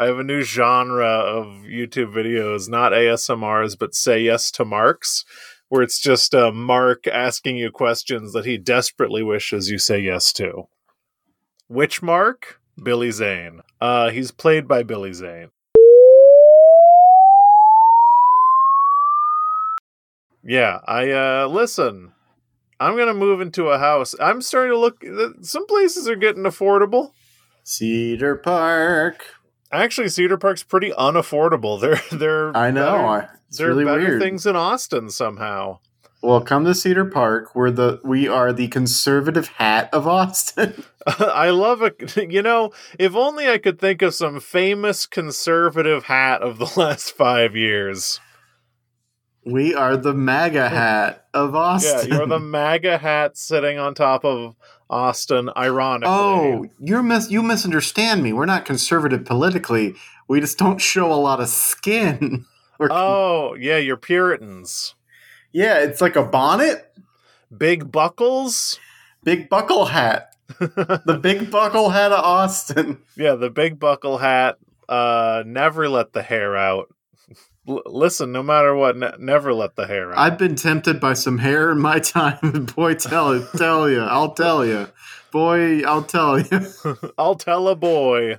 I have a new genre of YouTube videos, not ASMRs, but say yes to Marks, where it's just uh, Mark asking you questions that he desperately wishes you say yes to. Which Mark? Billy Zane. Uh, he's played by Billy Zane. Yeah, I uh listen. I'm gonna move into a house. I'm starting to look. Some places are getting affordable. Cedar Park. Actually, Cedar Park's pretty unaffordable. They're they're I know. they're really better weird. things in Austin somehow. Well, come to Cedar Park. We're the we are the conservative hat of Austin. I love it. You know, if only I could think of some famous conservative hat of the last five years. We are the MAGA hat of Austin. Yeah, you're the MAGA hat sitting on top of Austin, ironically. Oh, you're mis- you misunderstand me. We're not conservative politically. We just don't show a lot of skin. Oh, yeah, you're Puritans. yeah, it's like a bonnet, Big buckles? big buckle hat, the big buckle hat of Austin. Yeah, the big buckle hat. Uh, never let the hair out. L- listen, no matter what, ne- never let the hair out. I've been tempted by some hair in my time. Boy, tell it, tell you, I'll tell you. Boy, I'll tell you. I'll tell a boy.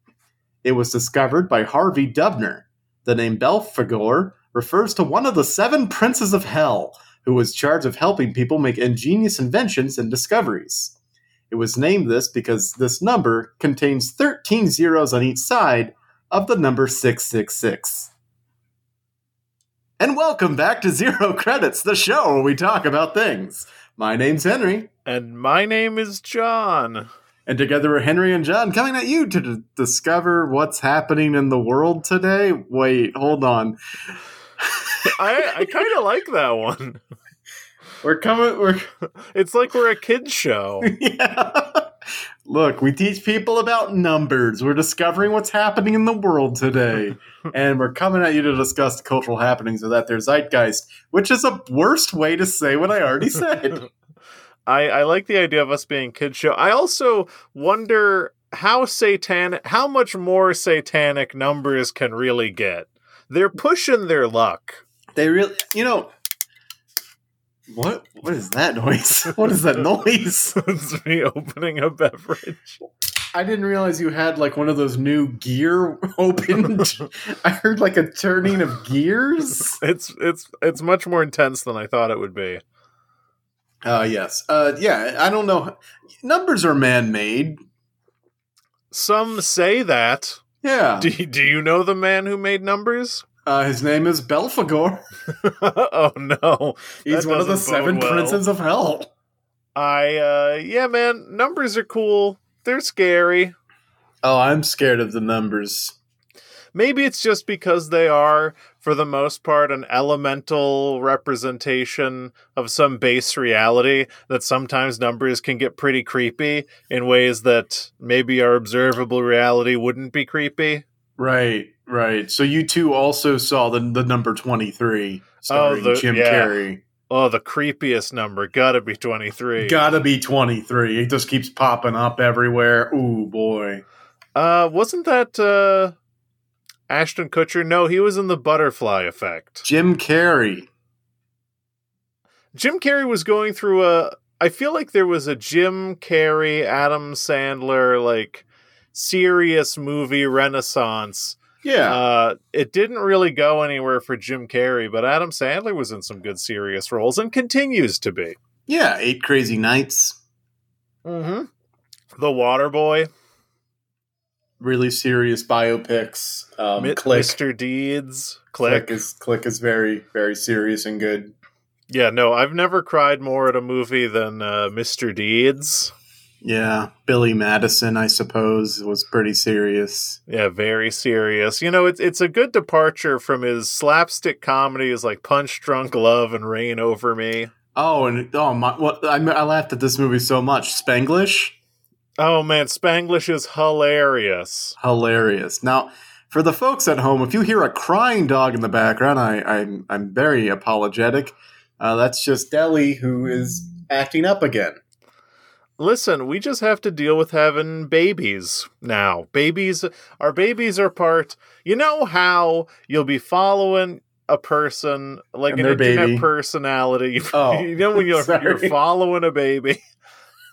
It was discovered by Harvey Dubner. The name Belphegor refers to one of the seven princes of hell who was charged of helping people make ingenious inventions and discoveries. It was named this because this number contains 13 zeros on each side of the number 666. And welcome back to Zero Credits, the show where we talk about things. My name's Henry, And my name is John. And together we're Henry and John coming at you to d- discover what's happening in the world today. Wait, hold on. I I kind of like that one. We're coming. We're It's like we're a kids show. yeah. Look, we teach people about numbers. We're discovering what's happening in the world today, and we're coming at you to discuss the cultural happenings of that their zeitgeist, which is a worst way to say what I already said. I I like the idea of us being kid show. I also wonder how satanic, how much more satanic numbers can really get. They're pushing their luck. they really, you know, what? What is that noise? What is that noise? it's me opening a beverage. I didn't realize you had like one of those new gear opened. I heard like a turning of gears. It's it's it's much more intense than I thought it would be. Uh yes. Uh yeah, I don't know. Numbers are man-made. Some say that. Yeah. Do you, do you know the man who made numbers? Uh his name is Belphegor. oh no. He's That one of the seven well. princes of hell. I uh yeah man, numbers are cool. They're scary. Oh, I'm scared of the numbers. Maybe it's just because they are, for the most part, an elemental representation of some base reality that sometimes numbers can get pretty creepy in ways that maybe our observable reality wouldn't be creepy. Right, Right. So you two also saw the the number twenty three starring the- Jim yeah. Carrey. Oh, the creepiest number. Gotta be 23. Gotta be twenty three. It just keeps popping up everywhere. Ooh boy. Uh, wasn't that uh, Ashton Kutcher? No, he was in the Butterfly Effect. Jim Carrey. Jim Carrey was going through a. I feel like there was a Jim Carrey, Adam Sandler, like serious movie renaissance. Yeah. Uh, it didn't really go anywhere for Jim Carrey, but Adam Sandler was in some good serious roles and continues to be. yeah. Eight Crazy Nights. Mm-hmm. The Waterboy, Really serious biopics. Um, Click. Mr. Deeds, Click. Click is Click is very very serious and good. Yeah, no, I've never cried more at a movie than uh, Mr. Deeds. Yeah. Billy Madison, I suppose, was pretty serious. Yeah, very serious. You know, it's it's a good departure from his slapstick comedies like Punch Drunk Love and Reign Over Me. Oh, and oh my! What I, I laughed at this movie so much. Spanglish, Oh man, Spanglish is hilarious. hilarious. Now, for the folks at home, if you hear a crying dog in the background, I, I'm I'm very apologetic. Uh, that's just Deli who is acting up again. Listen, we just have to deal with having babies now. Babies, our babies are part. You know how you'll be following a person like And an their internet baby. personality. Oh, you know when you're you're following a baby,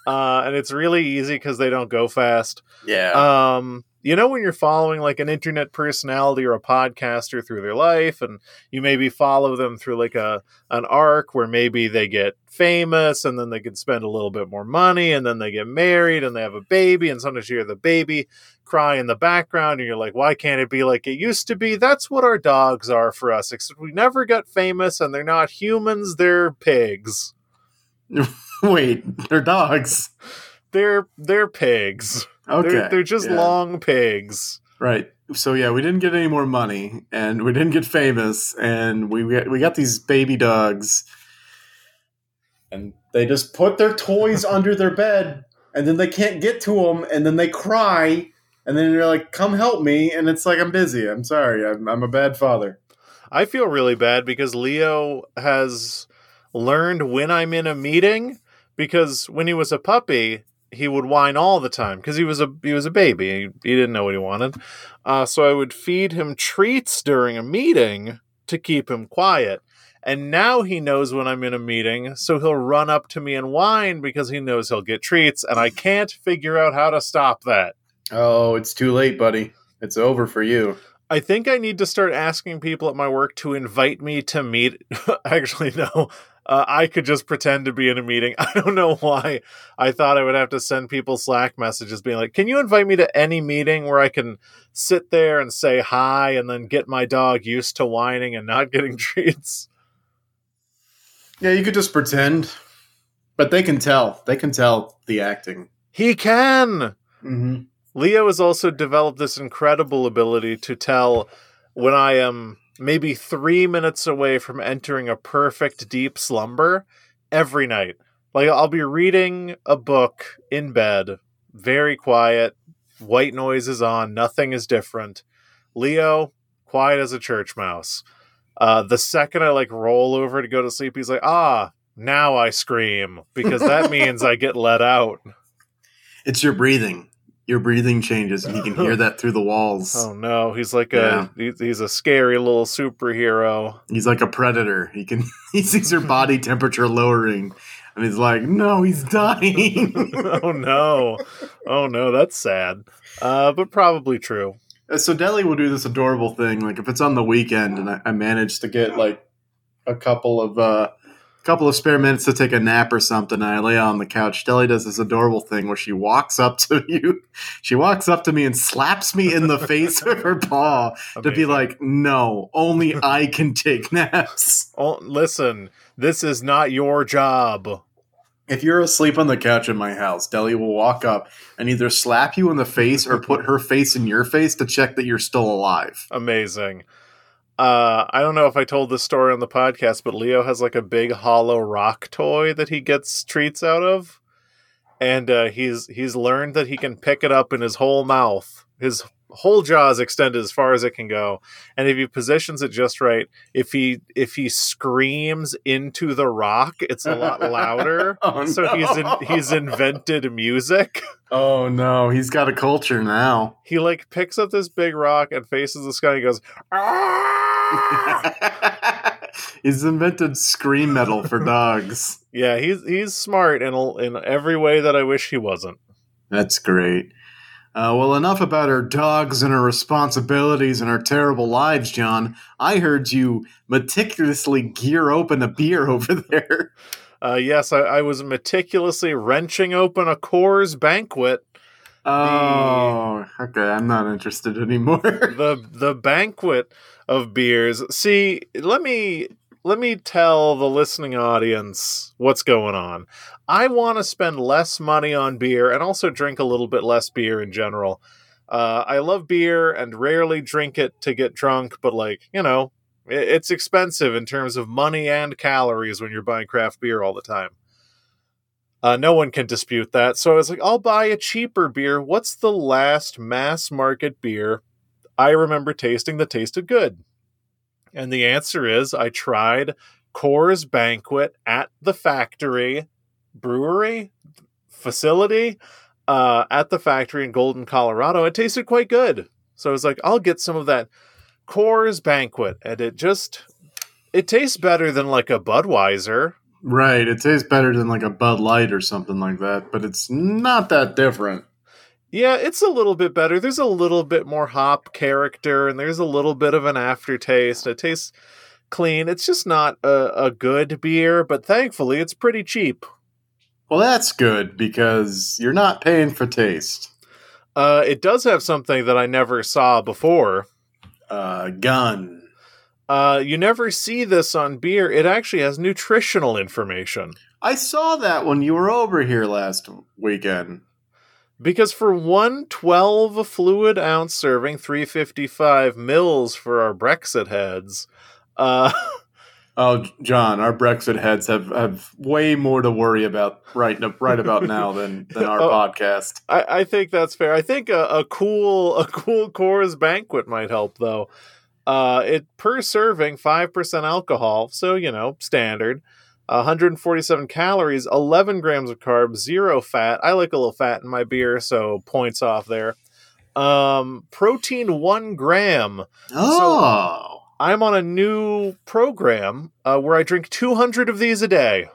uh, and it's really easy because they don't go fast. Yeah. Um, you know when you're following like an internet personality or a podcaster through their life, and you maybe follow them through like a an arc where maybe they get famous, and then they can spend a little bit more money, and then they get married, and they have a baby, and sometimes you hear the baby cry in the background, and you're like, why can't it be like it used to be? That's what our dogs are for us. Except we never got famous, and they're not humans; they're pigs. Wait, they're dogs. They're they're pigs. Okay, They're, they're just yeah. long pigs. Right. So yeah, we didn't get any more money, and we didn't get famous, and we got, we got these baby dogs, and they just put their toys under their bed, and then they can't get to them, and then they cry, and then they're like, "Come help me," and it's like, "I'm busy. I'm sorry. I'm, I'm a bad father." I feel really bad because Leo has learned when I'm in a meeting because when he was a puppy, he would whine all the time because he was a he was a baby. He, he didn't know what he wanted. Uh, so I would feed him treats during a meeting to keep him quiet. And now he knows when I'm in a meeting, so he'll run up to me and whine because he knows he'll get treats, and I can't figure out how to stop that. Oh, it's too late, buddy. It's over for you. I think I need to start asking people at my work to invite me to meet. Actually, no. Uh, I could just pretend to be in a meeting. I don't know why I thought I would have to send people Slack messages being like, Can you invite me to any meeting where I can sit there and say hi and then get my dog used to whining and not getting treats? Yeah, you could just pretend, but they can tell. They can tell the acting. He can. Mm-hmm. Leo has also developed this incredible ability to tell when I am maybe three minutes away from entering a perfect deep slumber every night. Like I'll be reading a book in bed, very quiet, white noise is on, nothing is different. Leo, quiet as a church mouse. Uh, the second I like roll over to go to sleep, he's like, ah, now I scream because that means I get let out. It's your breathing. Your breathing changes, and he can hear that through the walls. Oh no, he's like a he's, he's a scary little superhero. He's like a predator. He can he sees your body temperature lowering, and he's like, "No, he's dying." oh no, oh no, that's sad, uh, but probably true. so Deli will do this adorable thing. Like if it's on the weekend, and I, I manage to get like a couple of uh, couple of spare minutes to take a nap or something, and I lay on the couch. Deli does this adorable thing where she walks up to you. She walks up to me and slaps me in the face with her paw to be like, "No, only I can take naps." oh, listen, this is not your job. If you're asleep on the couch in my house, Deli will walk up and either slap you in the face or put her face in your face to check that you're still alive. Amazing. Uh, I don't know if I told this story on the podcast, but Leo has like a big hollow rock toy that he gets treats out of, and uh, he's he's learned that he can pick it up in his whole mouth, his whole jaw is extended as far as it can go, and if he positions it just right, if he if he screams into the rock, it's a lot louder. Oh, so he's in, he's invented music. Oh no, he's got a culture now. He like picks up this big rock and faces the sky and goes. He's invented scream metal for dogs. yeah, he's he's smart in in every way that I wish he wasn't. That's great. Uh, well, enough about our dogs and our responsibilities and our terrible lives, John. I heard you meticulously gear open a beer over there. Uh, yes, I, I was meticulously wrenching open a Coors banquet. Oh, okay. I'm not interested anymore. the the banquet of beers. See, let me let me tell the listening audience what's going on. I want to spend less money on beer and also drink a little bit less beer in general. Uh, I love beer and rarely drink it to get drunk, but like you know, it's expensive in terms of money and calories when you're buying craft beer all the time. Uh, no one can dispute that. So I was like, I'll buy a cheaper beer. What's the last mass market beer I remember tasting that tasted good? And the answer is I tried Coors Banquet at the factory, brewery, facility, uh, at the factory in Golden, Colorado. It tasted quite good. So I was like, I'll get some of that Coors Banquet. And it just, it tastes better than like a Budweiser. right. It tastes better than like a Bud Light or something like that, but it's not that different. Yeah, it's a little bit better. There's a little bit more hop character, and there's a little bit of an aftertaste. It tastes clean. It's just not a, a good beer, but thankfully, it's pretty cheap. Well, that's good because you're not paying for taste. Uh, it does have something that I never saw before. Uh, gun. Uh, you never see this on beer. It actually has nutritional information. I saw that when you were over here last weekend. Because for one 12 fluid ounce serving, 355 mils for our Brexit heads, uh, Oh, John, our Brexit heads have, have way more to worry about right right about now than, than our Oh. podcast. I, I think that's fair. I think a, a cool a cool Coors banquet might help though. Uh, it per serving five percent alcohol, so you know standard. 147 calories, 11 grams of carbs, zero fat. I like a little fat in my beer, so points off there. Um, protein one gram. Oh, I'm on a new program uh, where I drink 200 of these a day.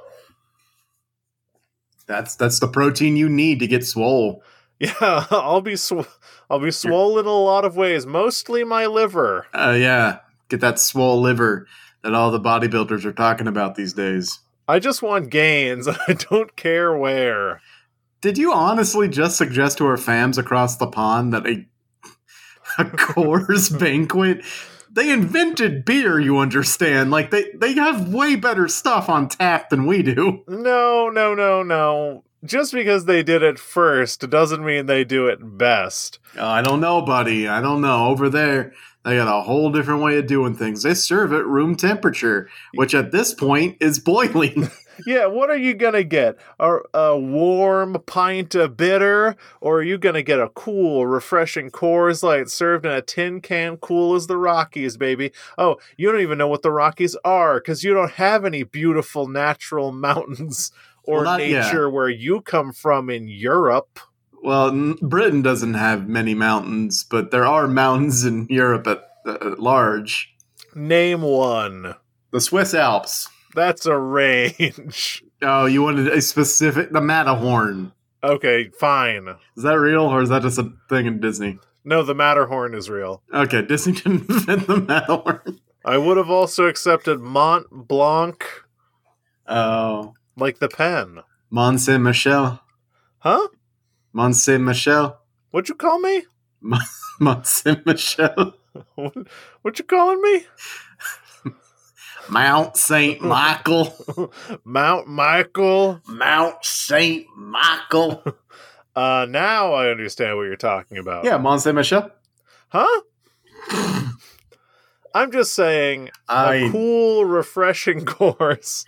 that's that's the protein you need to get swole. Yeah, I'll be sw- I'll be swollen in a lot of ways, mostly my liver. Uh, yeah, get that swole liver that all the bodybuilders are talking about these days. I just want gains. I don't care where. Did you honestly just suggest to our fams across the pond that a a Coors banquet? They invented beer, you understand. Like they they have way better stuff on tap than we do. No, no, no, no. Just because they did it first doesn't mean they do it best. Uh, I don't know, buddy. I don't know. Over there, they got a whole different way of doing things. They serve at room temperature, which at this point is boiling. Yeah, what are you gonna get? A, a warm pint of bitter, or are you gonna get a cool, refreshing Coors Light served in a tin can, cool as the Rockies, baby? Oh, you don't even know what the Rockies are because you don't have any beautiful natural mountains or Well, not- yeah. nature where you come from in Europe. Well, Britain doesn't have many mountains, but there are mountains in Europe at, at large. Name one. The Swiss Alps. That's a range. Oh, you wanted a specific the Matterhorn. okay, fine. Is that real or is that just a thing in Disney? No, the Matterhorn is real. Okay, Disney didn't invent the Matterhorn. I would have also accepted Mont Blanc, Oh, like the pen. Mont Saint Michel. Huh? Mont Saint Michel. What'd you call me? Mont Saint Michel. What, what you calling me? Mount Saint Michael. Mount Michael. Mount Saint Michael. Uh, now I understand what you're talking about. yeah, Mont Saint Michel. Huh? I'm just saying a I cool, refreshing Coors.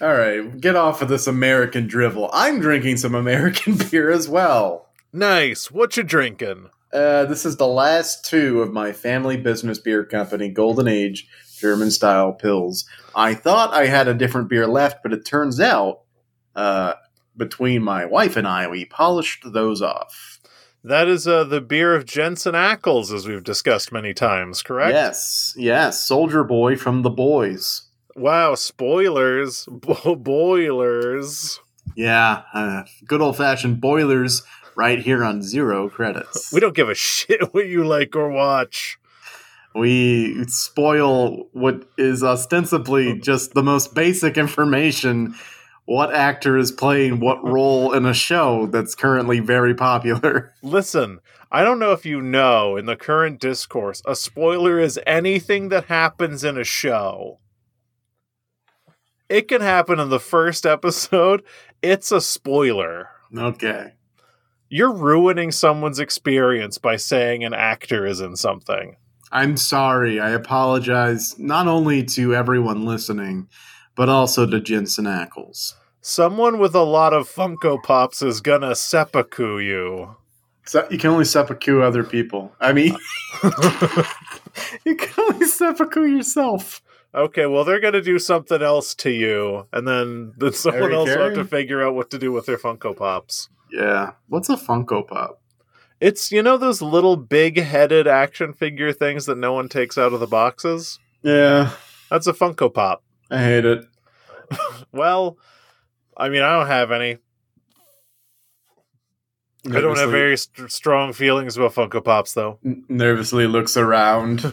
All right. Get off of this American drivel. I'm drinking some American beer as well. Nice. What you drinking? Uh, this is the last two of my family business beer company, Golden Age German style pils. I thought I had a different beer left, but it turns out, uh, between my wife and I, we polished those off. That is uh, the beer of Jensen Ackles, as we've discussed many times, correct? Yes, yes, Soldier Boy from the Boys. Wow, spoilers. Bo- boilers. Yeah, uh, good old fashioned boilers right here on zero credits. We don't give a shit what you like or watch. we spoil what is ostensibly just the most basic information what actor is playing what role in a show that's currently very popular Listen, I don't know if you know in the current discourse, a spoiler is anything that happens in a show. It can happen in the first episode. It's a spoiler. okay You're ruining someone's experience by saying an actor is in something. i'm sorry i apologize not only to everyone listening but also to jensen ackles Someone with a lot of Funko Pops is gonna seppuku you. so you can only seppuku other people i mean you can only seppuku yourself okay, well, they're gonna do something else to you, and then, then someone Harry else will have to figure out what to do with their Funko Pops. yeah what's a funko pop It's you know those little big-headed action figure things that no one takes out of the boxes. yeah That's a Funko Pop. i hate it Well, I mean, I don't have any. I don't have very st- strong feelings about Funko Pops, though. n- nervously looks around.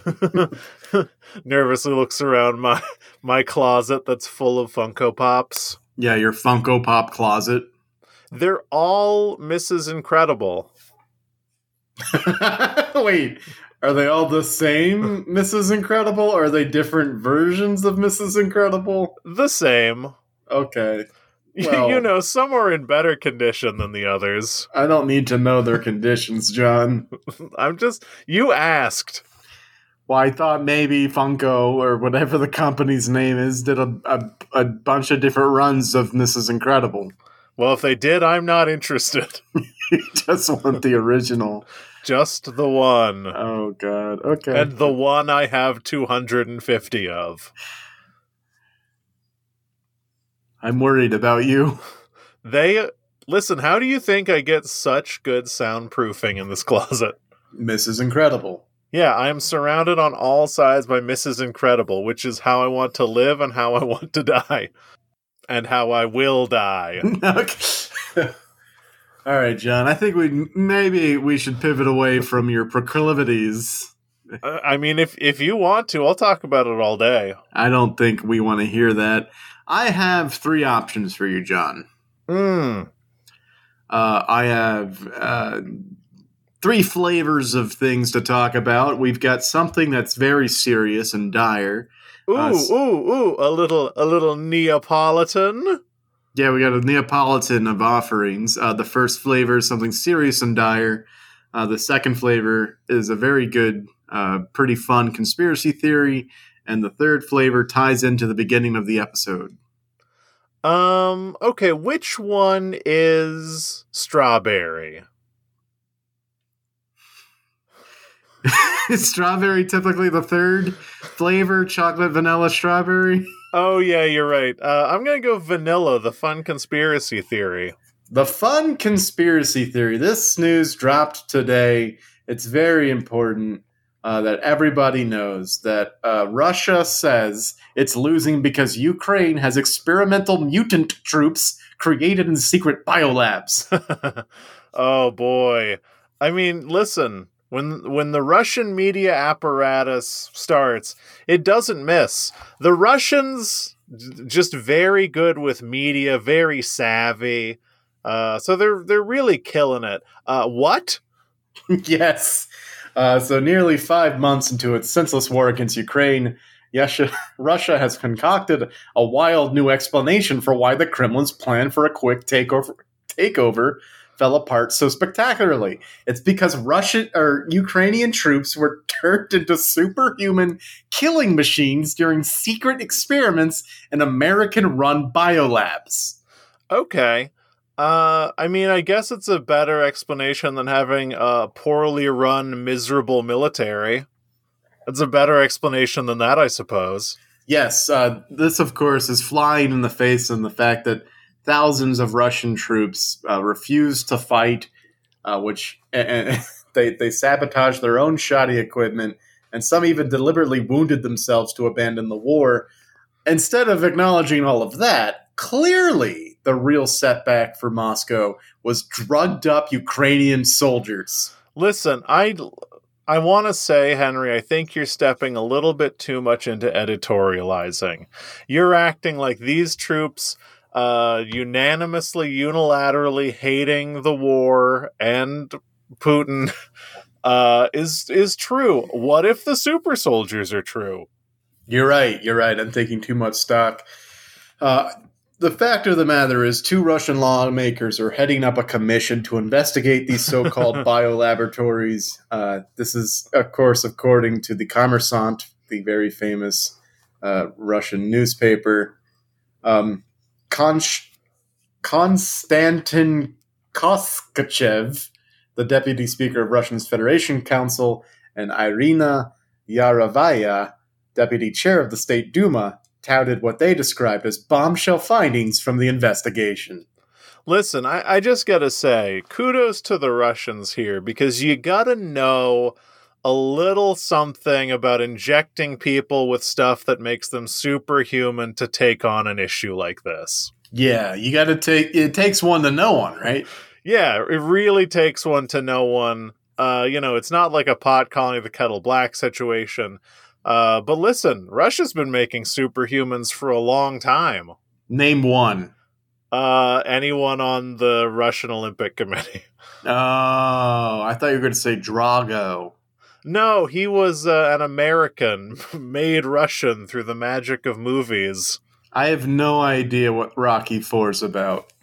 Nervously looks around my my closet that's full of Funko Pops. yeah, your Funko Pop closet. They're all Mrs. Incredible. Wait, are they all the same Mrs. Incredible? Or are they different versions of Mrs. Incredible? The same. Okay. Well- you know, some are in better condition than the others. I don't need to know their conditions, John. I'm just you asked. Well, I thought maybe Funko or whatever the company's name is did a, a, a bunch of different runs of Mrs. Incredible. Well, if they did, I'm not interested. You just want the original. Just the one. Oh, God. Okay. And the one I have 250 of. I'm worried about you. They listen, how do you think I get such good soundproofing in this closet? Mrs. Incredible. Yeah, I am surrounded on all sides by Mrs. Incredible, which is how I want to live and how I want to die. And how I will die. Okay. All right, John. I think we maybe we should pivot away from your proclivities. Uh, I mean, if if you want to, I'll talk about it all day. I don't think we want to hear that. I have three options for you, John. Hmm. Uh, I have uh, three flavors of things to talk about. We've got something that's very serious and dire. Ooh, Uh, ooh, ooh! A little, a little Neapolitan. Yeah, we got a Neapolitan of offerings. Uh, the first flavor is something serious and dire. Uh, the second flavor is a very good, uh, pretty fun conspiracy theory. And the third flavor ties into the beginning of the episode. Um. Okay, which one is strawberry? is strawberry typically the third flavor? Chocolate, vanilla, strawberry? Oh yeah, you're right. Uh, I'm gonna go vanilla. The fun conspiracy theory. The fun conspiracy theory. This news dropped today. It's very important uh, that everybody knows that uh, Russia says it's losing because Ukraine has experimental mutant troops created in secret biolabs. oh boy. I mean, listen. When when the Russian media apparatus starts, it doesn't miss. The Russians just very good with media, very savvy. Uh, so they're they're really killing it. Uh, what? yes. Uh, so, nearly five months into its senseless war against Ukraine, Russia has concocted a wild new explanation for why the Kremlin's plan for a quick takeover takeover fell apart so spectacularly. It's because Russian or Ukrainian troops were turned into superhuman killing machines during secret experiments in American-run biolabs. Okay. Uh, I mean, I guess it's a better explanation than having a poorly run, miserable military. It's a better explanation than that, I suppose. Yes, uh, this, of course, is flying in the face of the fact that thousands of Russian troops uh, refused to fight, uh, which and, they they sabotaged their own shoddy equipment, and some even deliberately wounded themselves to abandon the war. Instead of acknowledging all of that, clearly the real setback for Moscow was drugged up Ukrainian soldiers. Listen, I I want to say, Henry, I think you're stepping a little bit too much into editorializing. You're acting like these troops uh, unanimously, unilaterally hating the war and Putin uh, is is true. What if the super soldiers are true? You're right. You're right. I'm taking too much stock. Uh, the fact of the matter is, two Russian lawmakers are heading up a commission to investigate these so called biolaboratories. Uh, this is, of course, according to the Kommersant, the very famous uh, Russian newspaper. Um, Konch- Konstantin Kosachev, the deputy speaker of Russia's Federation Council, and Irina Yarovaya, deputy chair of the State Duma, touted what they described as bombshell findings from the investigation. Listen, I, I just gotta say, kudos to the Russians here because you gotta know a little something about injecting people with stuff that makes them superhuman to take on an issue like this. Yeah, you gotta take it takes one to know one, right? Yeah, it really takes one to know one. Uh, you know, it's not like a pot calling the kettle black situation. Uh, but listen, Russia's been making superhumans for a long time. Name one. Uh, anyone on the Russian Olympic Committee? Oh, I thought you were going to say Drago. No, he was uh, an American made Russian through the magic of movies. I have no idea what Rocky Four is about.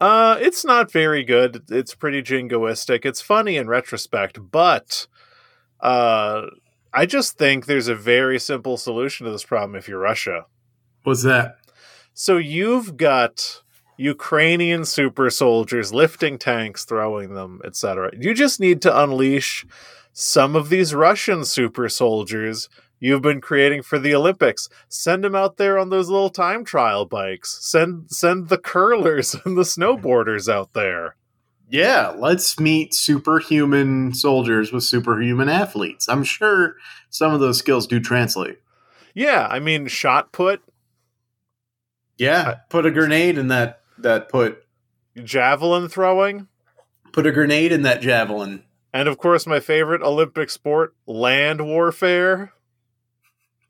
Uh, it's not very good. It's pretty jingoistic. It's funny in retrospect, but uh, I just think there's a very simple solution to this problem if you're Russia. What's that? So you've got Ukrainian super soldiers lifting tanks, throwing them, etc. You just need to unleash some of these Russian super soldiers you've been creating for the Olympics. Send them out there on those little time trial bikes. Send send the curlers and the snowboarders out there. Yeah, let's meet superhuman soldiers with superhuman athletes. I'm sure some of those skills do translate. Yeah, I mean, shot put. Yeah, put a grenade in that that put. Javelin throwing. Put a grenade in that javelin. And of course, my favorite Olympic sport, land warfare.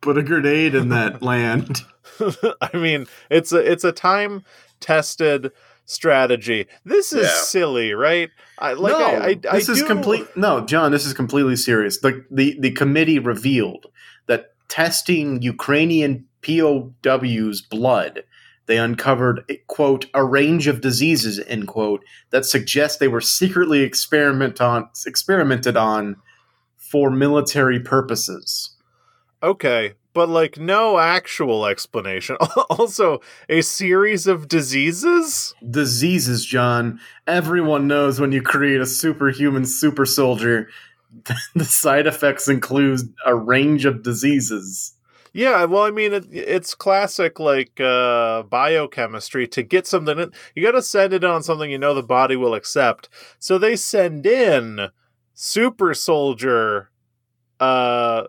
Put a grenade in that land. I mean, it's a it's a time tested strategy. This is yeah. silly, right? I, like, no, I, I, this I is do... complete. No, John, this is completely serious. The, the the committee revealed that testing Ukrainian POWs' blood, they uncovered eh, quote a range of diseases end quote that suggest they were secretly experiment on experimented on for military purposes. Okay, but like no actual explanation. also, a series of diseases? Diseases, John. Everyone knows when you create a superhuman super soldier, the side effects include a range of diseases. Yeah, well, I mean, it, it's classic like uh, biochemistry. To get something, in, you got to send it on something you know the body will accept. So they send in super soldier uh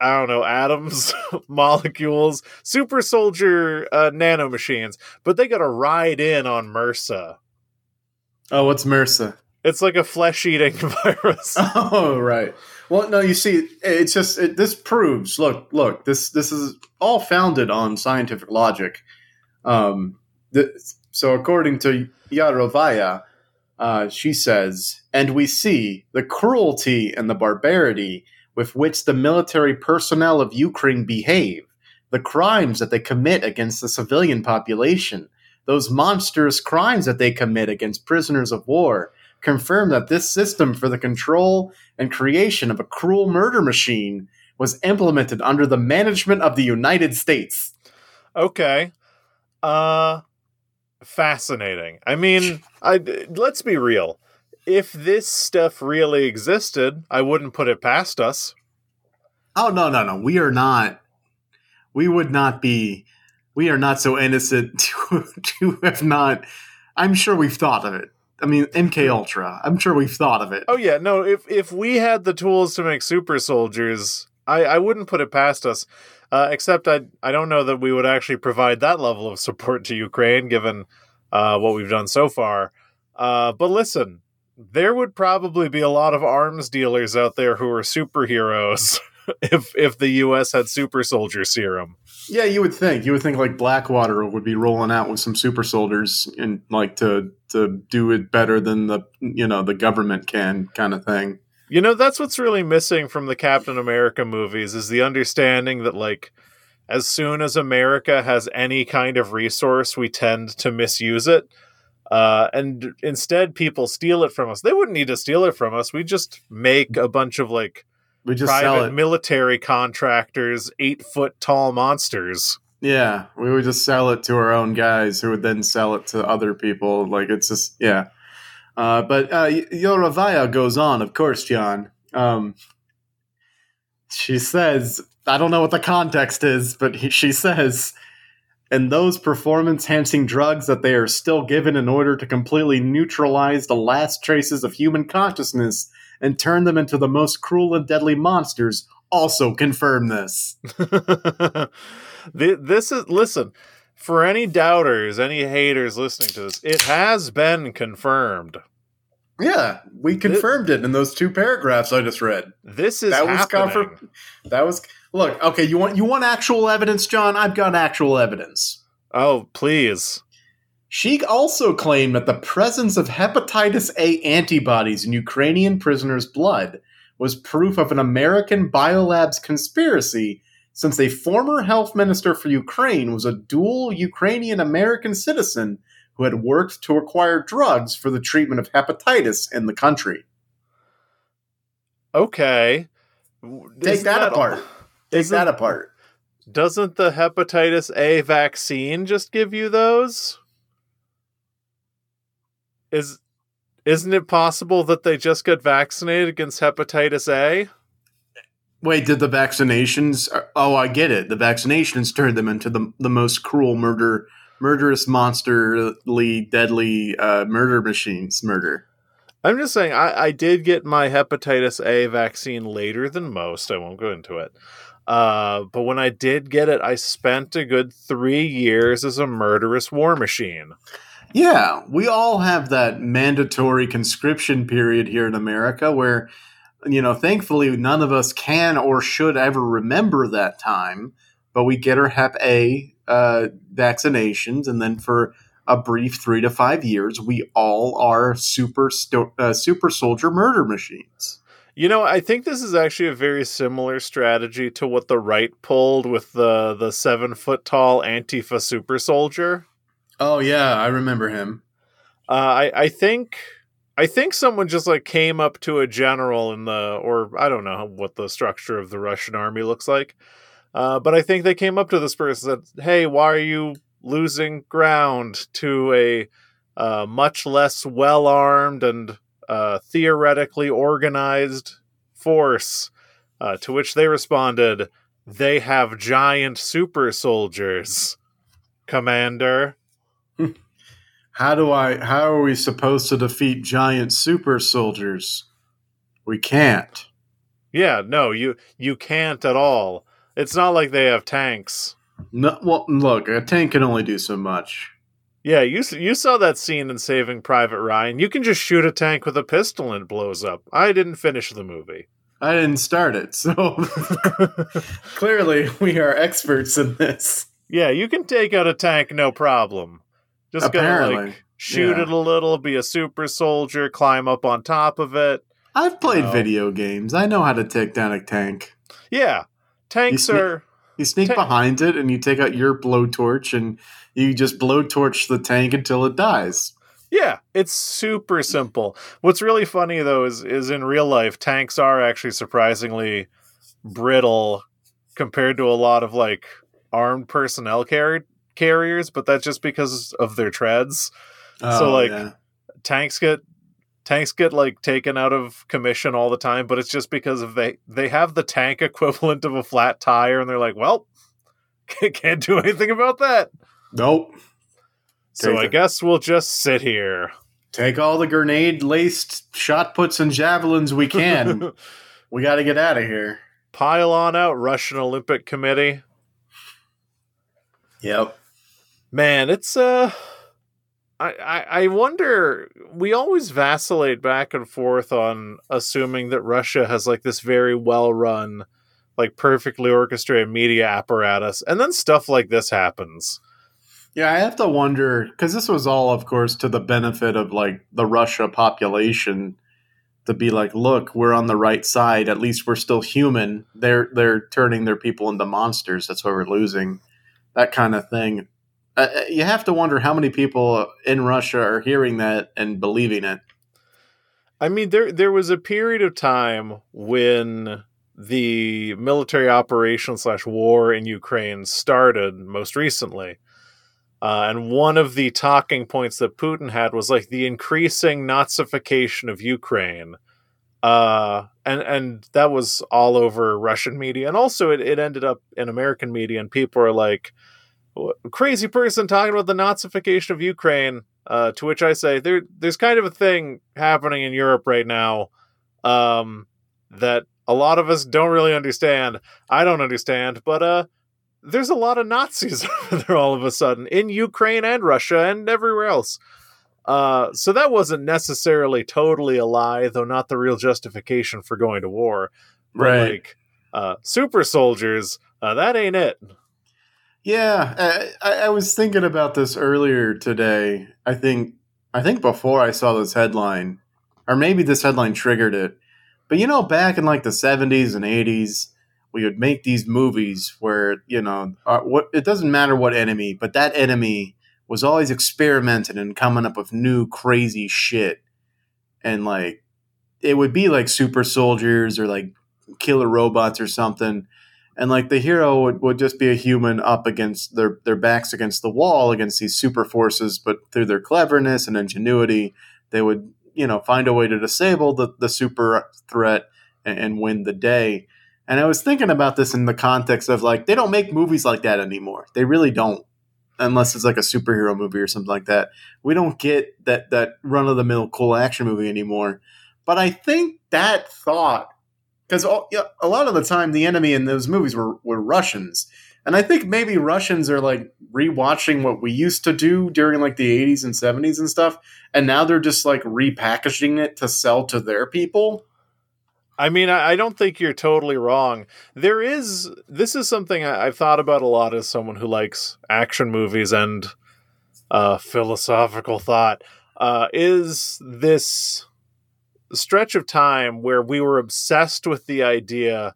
I don't know, atoms, molecules, super soldier uh, nanomachines, but they got to ride in on MRSA. Oh, what's MRSA? It's like a flesh eating virus. Oh, right. Well, no, you see, it's just it, this proves. Look, look, this this is all founded on scientific logic. Um, so, according to Yarovaya, uh, she says, and we see the cruelty and the barbarity with which the military personnel of Ukraine behave, the crimes that they commit against the civilian population, those monstrous crimes that they commit against prisoners of war, confirm that this system for the control and creation of a cruel murder machine was implemented under the management of the United States. Okay. Uh fascinating. I mean, I let's be real. If this stuff really existed, I wouldn't put it past us. Oh no, no, no. We are not. We would not be. We are not so innocent to, to have not. I'm sure we've thought of it. I mean, MK Ultra. I'm sure we've thought of it. Oh yeah, no. If if we had the tools to make super soldiers, I I wouldn't put it past us. Uh, except I I don't know that we would actually provide that level of support to Ukraine, given uh, what we've done so far. Uh, but listen, there would probably be a lot of arms dealers out there who are superheroes if if the U.S. had super soldier serum. Yeah, you would think. You would think like Blackwater would be rolling out with some super soldiers and like to to do it better than the you know the government can kind of thing. You know, that's what's really missing from the Captain America movies is the understanding that like as soon as America has any kind of resource, we tend to misuse it. Uh, and instead, people steal it from us. They wouldn't need to steal it from us. We just make a bunch of like We just sell it. military contractors, eight foot tall monsters. Yeah, we would just sell it to our own guys who would then sell it to other people. Like it's just yeah. Uh, but uh, Yarovaya goes on, of course, John. Um, she says, I don't know what the context is, but he, she says, and those performance enhancing drugs that they are still given in order to completely neutralize the last traces of human consciousness and turn them into the most cruel and deadly monsters also confirm this. This is listen for any doubters, any haters listening to this. It has been confirmed. Yeah, we confirmed it in those two paragraphs I just read. This is That was confirmed. That was look okay. You want you want actual evidence, John? I've got actual evidence. Oh, please. She also claimed that the presence of hepatitis A antibodies in Ukrainian prisoners' blood was proof of an American biolabs conspiracy, since a former health minister for Ukraine was a dual Ukrainian American citizen who had worked to acquire drugs for the treatment of hepatitis in the country. Okay. Take Isn't that apart. Take that apart. Doesn't the hepatitis A vaccine just give you those? Is isn't it possible that they just got vaccinated against hepatitis A? Wait, did the vaccinations? Oh, I get it. The vaccinations turned them into the the most cruel murder, murderous, monsterly, deadly uh, murder machines. Murder. I'm just saying, I, I did get my hepatitis A vaccine later than most. I won't go into it. Uh, but when I did get it, I spent a good three years as a murderous war machine. Yeah, we all have that mandatory conscription period here in America where, you know, thankfully none of us can or should ever remember that time, but we get our Hep A uh, vaccinations, and then for a brief three to five years, we all are super sto- uh, super soldier murder machines. You know, I think this is actually a very similar strategy to what the right pulled with the the seven foot tall Antifa super soldier. Oh yeah, I remember him. Uh, I I think I think someone just like came up to a general in the or I don't know what the structure of the Russian army looks like, uh, but I think they came up to this person and said, "Hey, why are you losing ground to a uh, much less well armed and uh, theoretically organized force?" Uh, to which they responded, "They have giant super soldiers, Commander." How do I? How are we supposed to defeat giant super soldiers? We can't. Yeah, no, you you can't at all. It's not like they have tanks. No, well, look, a tank can only do so much. Yeah, you you saw that scene in Saving Private Ryan. You can just shoot a tank with a pistol and it blows up. I didn't finish the movie. I didn't start it, so clearly we are experts in this. yeah, you can take out a tank no problem. Just gotta like shoot yeah. it a little, be a super soldier, climb up on top of it. I've played No. video games. I know how to take down a tank. Yeah, tanks You sne- are. You sneak Ta- behind it and you take out your blowtorch and you just blowtorch the tank until it dies. Yeah, it's super simple. What's really funny though is is in real life tanks are actually surprisingly brittle compared to a lot of like armed personnel carried carriers, but that's just because of their treads. Oh, so like yeah. tanks get tanks get like taken out of commission all the time, but it's just because of they they have the tank equivalent of a flat tire, and they're like, well, can't do anything about that. nope. So Take I guess we'll just sit here. Take all the grenade laced shot puts and javelins we can. we got to get out of here. Pile on out, Russian Olympic Committee. Yep. Man, it's uh I, I wonder we always vacillate back and forth on assuming that Russia has like this very well run, like perfectly orchestrated media apparatus, and then stuff like this happens. Yeah, I have to wonder because this was all, of course, to the benefit of like the Russia population to be like, look, we're on the right side. At least we're still human. They're they're turning their people into monsters. That's why we're losing. That kind of thing. Uh, uh, you have to wonder how many people in Russia are hearing that and believing it. I mean, there there was a period of time when the military operation slash war in Ukraine started most recently. Uh, and one of the talking points that Putin had was like the increasing Nazification of Ukraine. Uh, and, and that was all over Russian media. And also, it, it ended up in American media, and people are like, "What- crazy person talking about the Nazification of Ukraine. Uh, to which I say, there, there's kind of a thing happening in Europe right now um, that a lot of us don't really understand. I don't understand, but uh, there's a lot of Nazis over there all of a sudden in Ukraine and Russia and everywhere else. Uh, so that wasn't necessarily totally a lie, though not the real justification for going to war. But like uh, super soldiers, uh, that ain't it. Yeah, I, I was thinking about this earlier today. I think I think before I saw this headline, or maybe this headline triggered it. But you know, back in like the seventies and eighties, we would make these movies where you know uh, what it doesn't matter what enemy, but that enemy was always experimenting and coming up with new crazy shit, and like it would be like super soldiers or like killer robots or something and like the hero would, would just be a human up against their their backs against the wall against these super forces but through their cleverness and ingenuity they would you know find a way to disable the, the super threat and, and win the day. And i was thinking about this in the context of like they don't make movies like that anymore. They really don't unless it's like a superhero movie or something like that. We don't get that that run-of-the-mill cool action movie anymore. But i think that thought because a lot of the time the enemy in those movies were, were Russians. And I think maybe Russians are like rewatching what we used to do during like the 80s and 70s and stuff. And now they're just like repackaging it to sell to their people. I mean, I, don't think you're totally wrong. There is, this is something I've thought about a lot as someone who likes action movies and uh, philosophical thought. Uh, is this stretch of time where we were obsessed with the idea,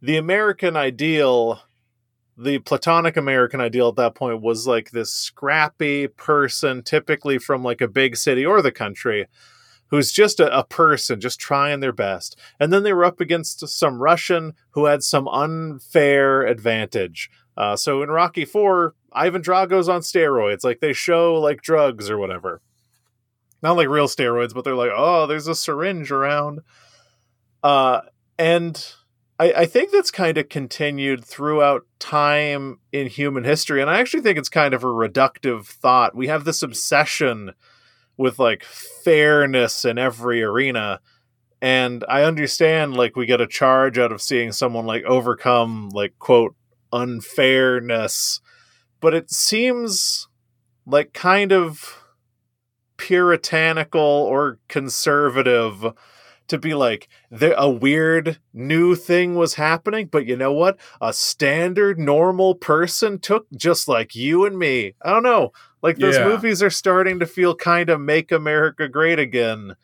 the American ideal, the platonic American ideal at that point was like this scrappy person, typically from like a big city or the country, who's just a, a person, just trying their best. And then they were up against some Russian who had some unfair advantage. Uh, so in Rocky Four, Ivan Drago's on steroids, like they show like drugs or whatever not like real steroids, but they're like, oh, there's a syringe around. Uh, and I, I think that's kind of continued throughout time in human history. And I actually think it's kind of a reductive thought. We have this obsession with like fairness in every arena. And I understand like we get a charge out of seeing someone like overcome like quote unfairness, but it seems like kind of puritanical or conservative to be like there a weird new thing was happening but you know what? A standard normal person took just like you and me. I don't know. Like those Yeah. movies are starting to feel kind of make america great again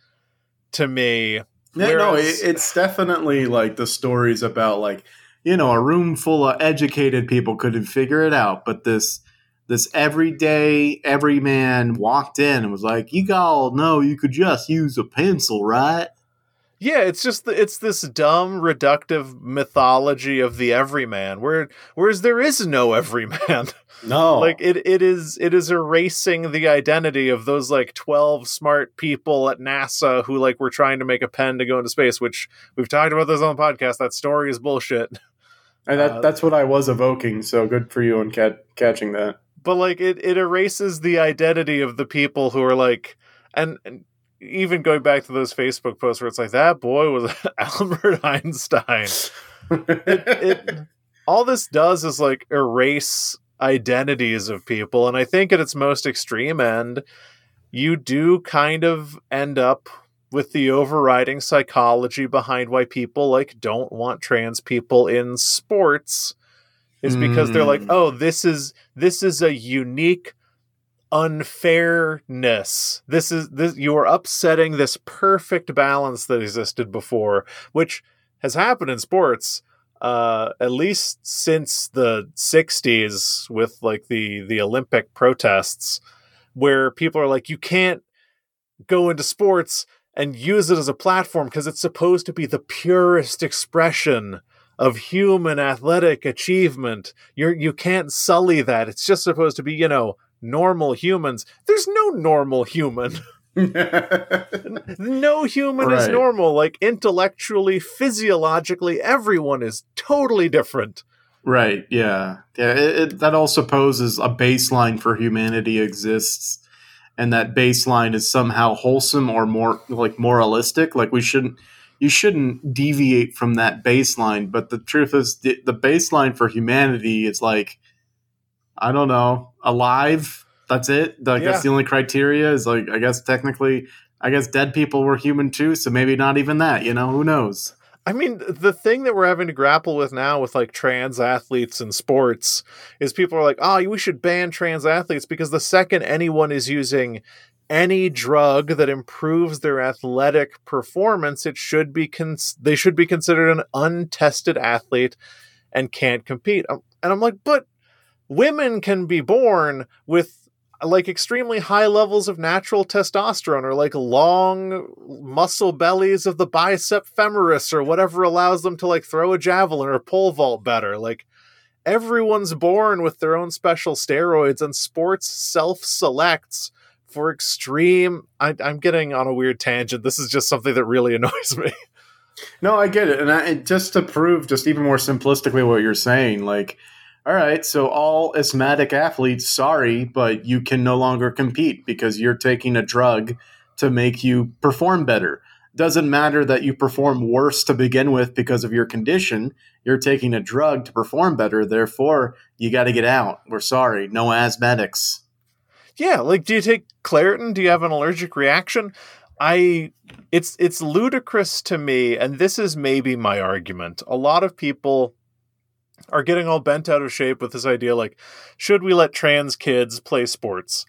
to me. Yeah, no, it, it's definitely like the stories about like, you know, a room full of educated people couldn't figure it out, but this this everyday everyman walked in and was like, "You all know you could just use a pencil, right?" Yeah, it's just it's this dumb reductive mythology of the everyman, where whereas there is no everyman. No, like it it is it is erasing the identity of those like 12 smart people at NASA who like were trying to make a pen to go into space which we've talked about this on the podcast that story is bullshit and that uh, that's what I was evoking. So good for you on cat- catching that. But like it it erases the identity of the people who are like and, and even going back to those Facebook posts where it's like that boy was Albert Einstein. It, it all this does is like erase identities of people and i think at its most extreme end you do kind of end up with the overriding psychology behind why people like don't want trans people in sports is because they're like Mm. oh this is this is a unique unfairness this is this you are upsetting this perfect balance that existed before which has happened in sports uh, at least since the 60s with like the the olympic protests where people are like you can't go into sports and use it as a platform because it's supposed to be the purest expression of human athletic achievement you're you can't sully that it's just supposed to be you know normal humans there's no normal human no human is normal like intellectually physiologically everyone is totally different Right. Yeah. Yeah. It, it, that also poses a baseline for humanity exists, and that baseline is somehow wholesome or more like moralistic. Like we shouldn't, you shouldn't deviate from that baseline. But the truth is, the, the baseline for humanity is like, I don't know, alive. That's it. Like Yeah. that's the only criteria. Is like I guess technically, I guess dead people were human too. So maybe not even that. You know, who knows? I mean, the thing that we're having to grapple with now with like trans athletes in sports is people are like, oh, we should ban trans athletes because the second anyone is using any drug that improves their athletic performance, it should be cons- they should be considered an untested athlete and can't compete. Um, And I'm like, but women can be born with like extremely high levels of natural testosterone or like long muscle bellies of the bicep femoris or whatever allows them to like throw a javelin or pole vault better like everyone's born with their own special steroids and sports self-selects for extreme I, i'm getting on a weird tangent this is just something that really annoys me No, I get it, and, I, just to prove, just even more simplistically, what you're saying, like, all right, so all asthmatic athletes, sorry, but you can no longer compete because you're taking a drug to make you perform better. Doesn't matter that you perform worse to begin with because of your condition. You're taking a drug to perform better, therefore you got to get out. We're sorry, no asthmatics. Yeah, like do you take Claritin? Do you have an allergic reaction? I it's it's ludicrous to me and this is maybe my argument. A lot of people are getting all bent out of shape with this idea like should we let trans kids play sports?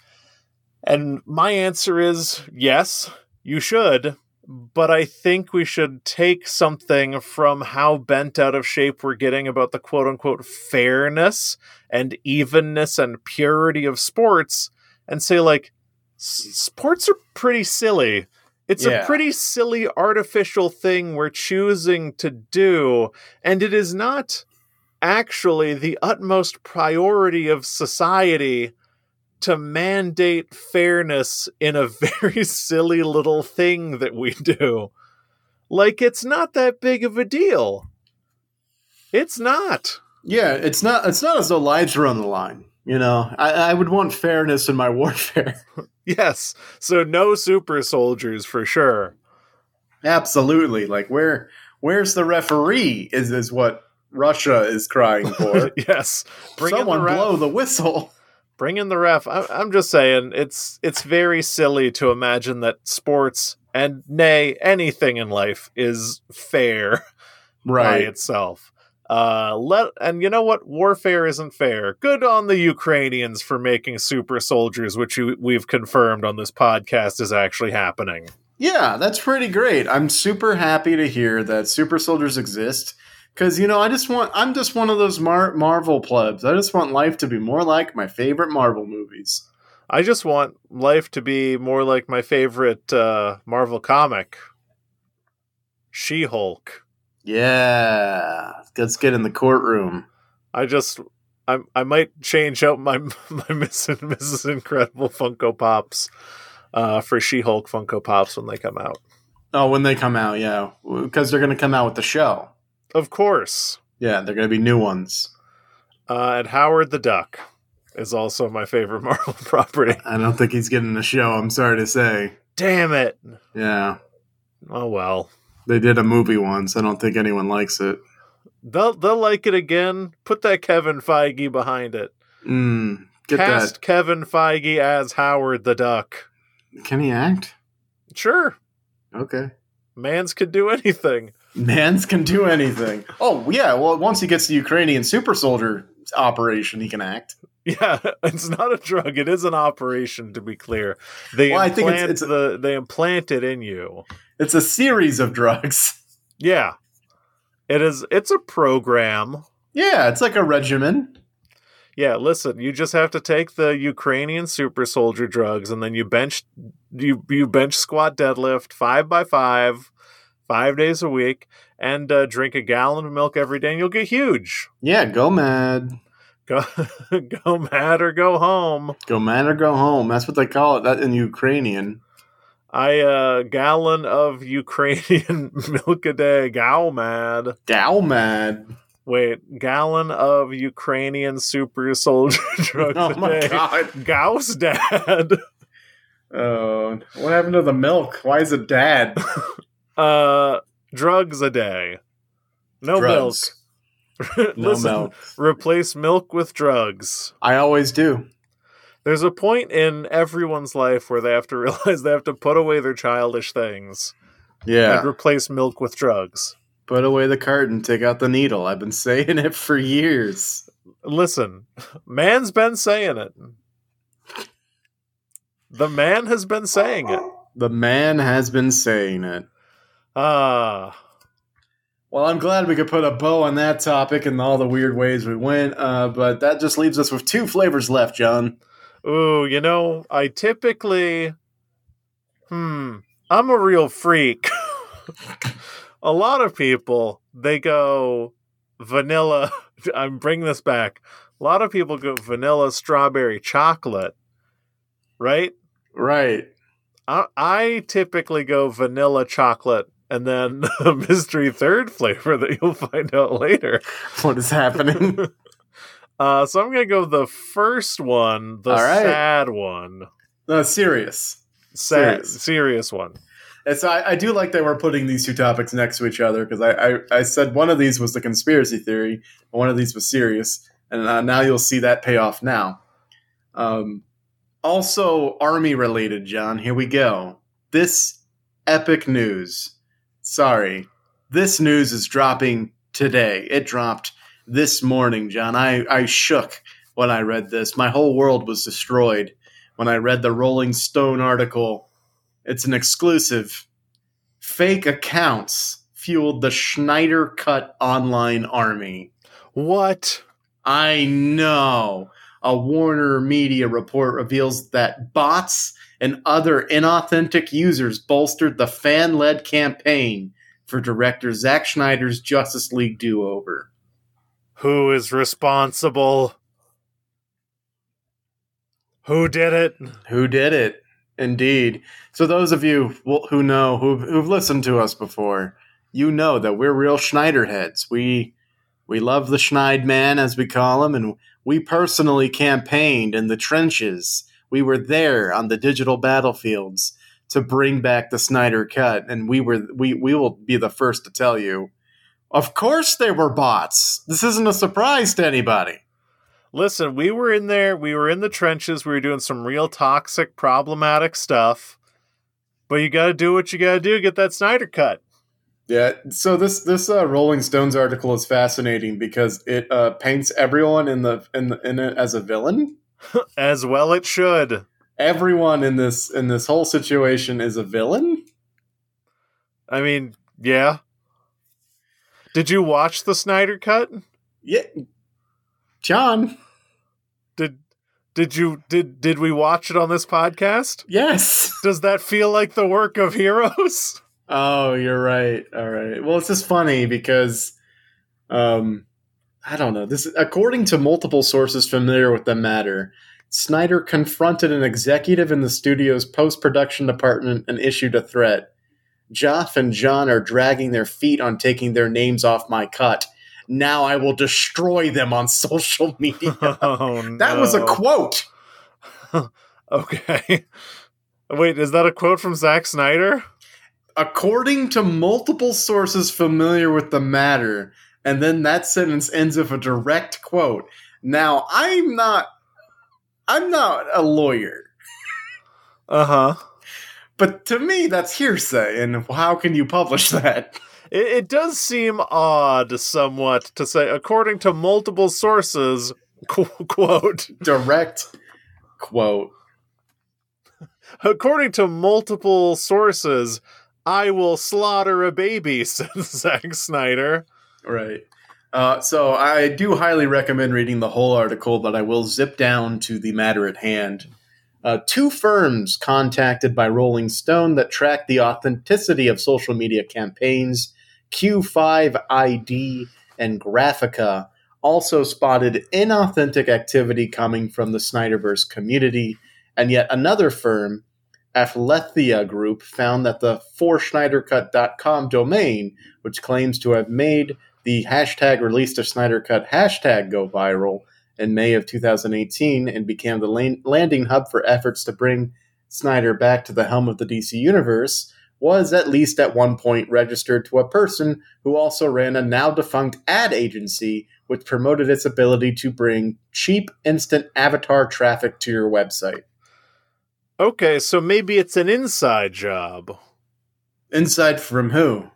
And my answer is yes, you should, but I think we should take something from how bent out of shape we're getting about the quote unquote fairness and evenness and purity of sports and say like sports are pretty silly. It's Yeah. a pretty silly artificial thing we're choosing to do and it is not actually the utmost priority of society to mandate fairness in a very silly little thing that we do. Like it's not that big of a deal. It's not. Yeah, it's not. It's not as though lives are on the line. You know, I, I would want fairness in my warfare. Yes. So no super soldiers for sure. Absolutely. Like where where's the referee is is what Russia is crying for. yes. Bring Someone the blow the whistle. Bring in the ref. I, I'm just saying it's it's very silly to imagine that sports and nay anything in life is fair by Right. itself. Uh, let and you know what? Warfare isn't fair. Good on the Ukrainians for making super soldiers, which you, we've confirmed on this podcast is actually happening. Yeah, that's pretty great. I'm super happy to hear that super soldiers exist. Cause you know, I just want I'm just one of those Mar- Marvel plebs. I just want life to be more like my favorite Marvel movies. I just want life to be more like my favorite uh, Marvel comic. She Hulk. Yeah, let's get in the courtroom. I just I I might change out my my Mrs. Mrs. Incredible Funko Pops uh, for She Hulk Funko Pops when they come out. Oh, when they come out, yeah, because they're going to come out with the show. Of course. Yeah, they're going to be new ones. Uh, and Howard the Duck is also my favorite Marvel property. I don't think he's getting a show. I'm sorry to say. Damn it. Yeah. Oh well. They did a movie once. I don't think anyone likes it. They'll they'll like it again. Put that Kevin Feige behind it. Mm, get Cast that. Kevin Feige as Howard the Duck. Can he act? Sure. Okay. Mans could do anything. Mans can do anything. Oh yeah. Well, once he gets the Ukrainian super soldier operation, he can act. Yeah, it's not a drug. It is an operation, to be clear. They Well, I implant think it's- it's- the they implant it in you. It's a series of drugs. Yeah, it is. It's a program. Yeah, it's like a regimen. Yeah, listen, you just have to take the Ukrainian super soldier drugs, and then you bench you you bench squat deadlift five by five, five days a week, and uh, drink a gallon of milk every day, and you'll get huge. Yeah, go mad. Go go mad or go home. Go mad or go home. That's what they call it that in Ukrainian. I uh gallon of Ukrainian milk a day, gal mad. Gal mad. Wait, gallon of Ukrainian super soldier drugs Oh my day. god. Gauss dad. Oh, what happened to the milk? Why is it dad? Uh drugs a day. No Drugs. milk. No Listen, milk. replace milk with drugs. I always do. There's a point in everyone's life where they have to realize they have to put away their childish things Yeah. and replace milk with drugs. Put away the carton, take out the needle. I've been saying it for years. Listen, man's been saying it. The man has been saying it. The man has been saying it. Ah, Well, I'm glad we could put a bow on that topic and all the weird ways we went, uh, but that just leaves us with two flavors left, John. Ooh, you know, I typically, hmm, I'm a real freak. a lot of people they go vanilla. I'm bringing this back. A lot of people go vanilla, strawberry, chocolate, right? Right. I, I typically go vanilla chocolate and then a mystery third flavor that you'll find out later. What is happening? Uh, so I'm gonna go the first one, the All right. sad one, no, serious. sad, Serious. serious one. It's, I, I do like that we're putting these two topics next to each other because I, I, I said one of these was the conspiracy theory, and one of these was serious, and uh, now you'll see that pay off now. Um, also, army related, John. Here we go. This epic news. Sorry, this news is dropping today. It dropped this morning, John. I, I shook when I read this. My whole world was destroyed when I read the Rolling Stone article it's an exclusive. Fake accounts fueled the Snyder Cut online army. What? I know. A Warner Media report reveals that bots and other inauthentic users bolstered the fan led campaign for director Zack Snyder's Justice League do over. Who is responsible? Who did it? Who did it? Indeed. So, those of you who know, who've, who've listened to us before, you know that we're real Snyder heads. We we love the Schneid man, as we call him, and we personally campaigned in the trenches. We were there on the digital battlefields to bring back the Snyder cut, and we were we we will be the first to tell you. Of course, they were bots. This isn't a surprise to anybody. Listen, we were in there. We were in the trenches. We were doing some real toxic, problematic stuff. But you got to do what you got to do. Get that Snyder cut. Yeah, so this this uh, Rolling Stones article is fascinating because it uh, paints everyone in the in the, in it as a villain. As well, it should. Everyone in this in this whole situation is a villain. I mean, yeah. Did you watch the Snyder cut? Yeah, John. Did did you did did we watch it on this podcast? Yes, Does that feel like the work of heroes? Oh, you're right. All right. Well, it's just funny because, um, I don't know. This, according to multiple sources familiar with the matter, Snyder confronted an executive in the studio's post production department and issued a threat. Geoff and John are dragging their feet on taking their names off my cut. Now I will destroy them on social media. Oh, that was a quote. Okay. Wait, is that a quote from Zack Snyder? According to multiple sources familiar with the matter, and then that sentence ends with a direct quote. Now, I'm not I'm not a lawyer, Uh huh. But to me that's hearsay and how can you publish that? It, it does seem odd, somewhat, to say, according to multiple sources, qu- quote, Direct quote. according to multiple sources, I will slaughter a baby, says Zack Snyder. Right. Uh, so I do highly recommend reading the whole article, but I will zip down to the matter at hand. Uh, two firms contacted by Rolling Stone that track the authenticity of social media campaigns, Q5ID and Graphika, also spotted inauthentic activity coming from the Snyderverse community, and yet another firm, Alethea Group, found that the forsnydercut.com domain, which claims to have made the hashtag release to Snyder Cut hashtag go viral in May of 2018 and became the lan- landing hub for efforts to bring Snyder back to the helm of the DC Universe, was at least at one point registered to a person who also ran a now defunct ad agency which promoted its ability to bring cheap instant avatar traffic to your website. Okay, so maybe it's an inside job. Inside from who?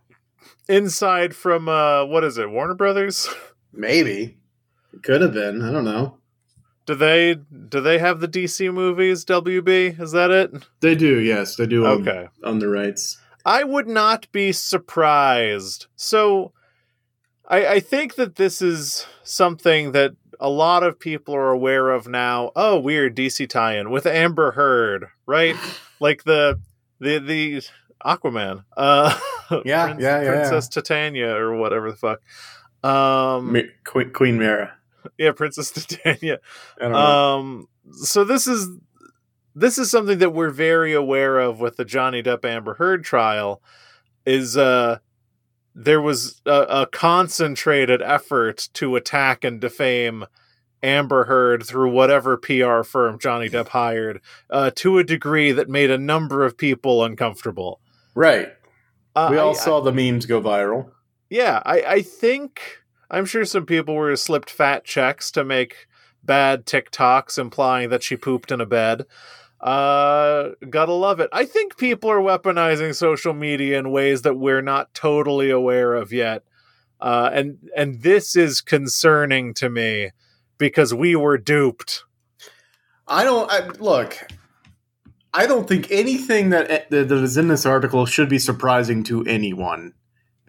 Inside from, uh, what is it, Warner Brothers? Maybe. It could have been. I don't know. Do they do they have the DC movies? WB is that it? They do, yes. They do own, Okay. on the rights. I would not be surprised. So, I, I think that this is something that a lot of people are aware of now. Oh, weird DC tie-in with Amber Heard, right? like the the the Aquaman, uh, Yeah, Prince- yeah, yeah, Princess Titania or whatever the fuck. Um, Queen, Queen Mara. yeah, Princess Titania. I. Um, so this is this is something that we're very aware of with the Johnny Depp Amber Heard trial. Is uh, there was a, a concentrated effort to attack and defame Amber Heard through whatever PR firm Johnny Depp hired, uh, to a degree that made a number of people uncomfortable. right. Uh, We all I- saw the memes go viral. yeah, I, I think I'm sure some people were slipped fat checks to make bad TikToks implying that she pooped in a bed. Uh, gotta love it. I think people are weaponizing social media in ways that we're not totally aware of yet. Uh, and and this is concerning to me because we were duped. I don't I, look. I don't think anything that that is in this article should be surprising to anyone,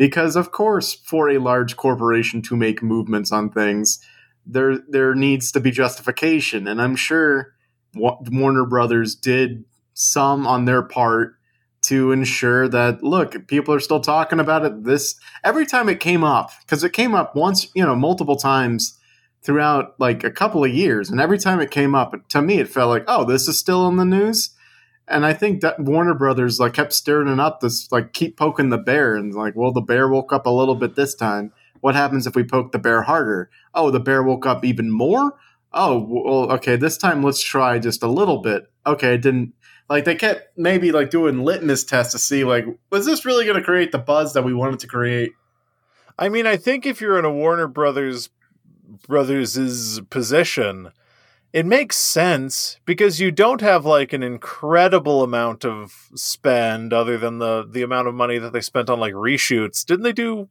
because of course, for a large corporation to make movements on things, there there needs to be justification, and I'm sure Wa- Warner Brothers did some on their part to ensure that look, people are still talking about it. This every time it came up because it came up once, you know, multiple times throughout like a couple of years, and every time it came up, to me, it felt like, oh, this is still in the news. And I think that Warner Brothers like kept stirring it up, this like keep poking the bear, and like, well, the bear woke up a little bit this time. What happens if we poke the bear harder? Oh, the bear woke up even more. Oh, well, okay. This time, let's try just a little bit. Okay, it didn't. Like they kept maybe like doing litmus tests to see like was this really going to create the buzz that we wanted to create? I mean, I think if you're in a Warner Brothers Brothers' position, it makes sense because you don't have like an incredible amount of spend other than the the amount of money that they spent on like reshoots. Didn't they do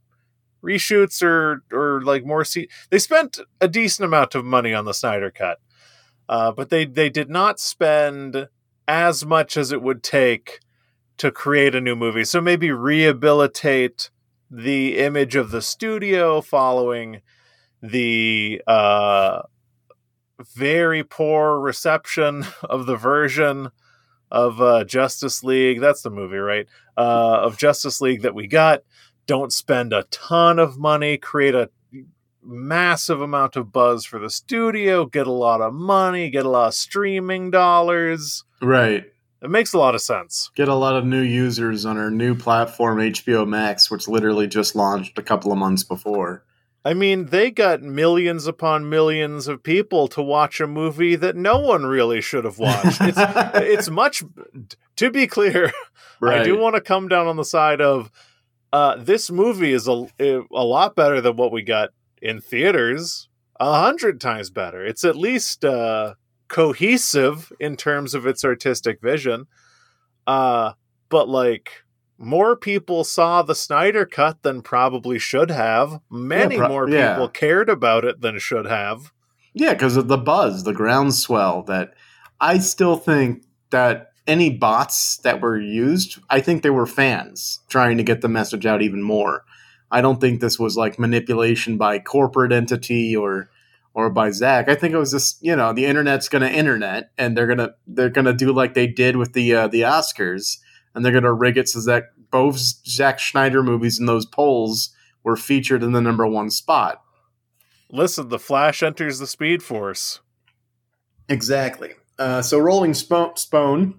reshoots or or like more se- they spent a decent amount of money on the Snyder cut. Uh, but they they did not spend as much as it would take to create a new movie. So maybe rehabilitate the image of the studio following the uh, very poor reception of the version of uh, Justice League. That's the movie, right? Uh, of Justice League that we got. Don't spend a ton of money, create a massive amount of buzz for the studio, get a lot of money, get a lot of streaming dollars. Right. It makes a lot of sense. Get a lot of new users on our new platform, HBO Max, which literally just launched a couple of months before. I mean, they got millions upon millions of people to watch a movie that no one really should have watched. It's, it's much, to be clear, Right. I do want to come down on the side of uh, this movie is a, a lot better than what we got in theaters. A hundred times better. It's at least uh, cohesive in terms of its artistic vision. Uh, but like more people saw the Snyder cut than probably should have. Many pro- more yeah. people cared about it than should have. Yeah, because of the buzz, the groundswell that I still think that any bots that were used, I think they were fans trying to get the message out even more. I don't think this was like manipulation by corporate entity or or by Zach. I think it was just you know the internet's going to internet and they're gonna they're gonna do like they did with the uh, the Oscars and they're gonna rig it so that both Zack Snyder movies in those polls were featured in the number one spot. Listen, the Flash enters the Speed Force. Exactly. Uh, so Rolling Spo- Spone,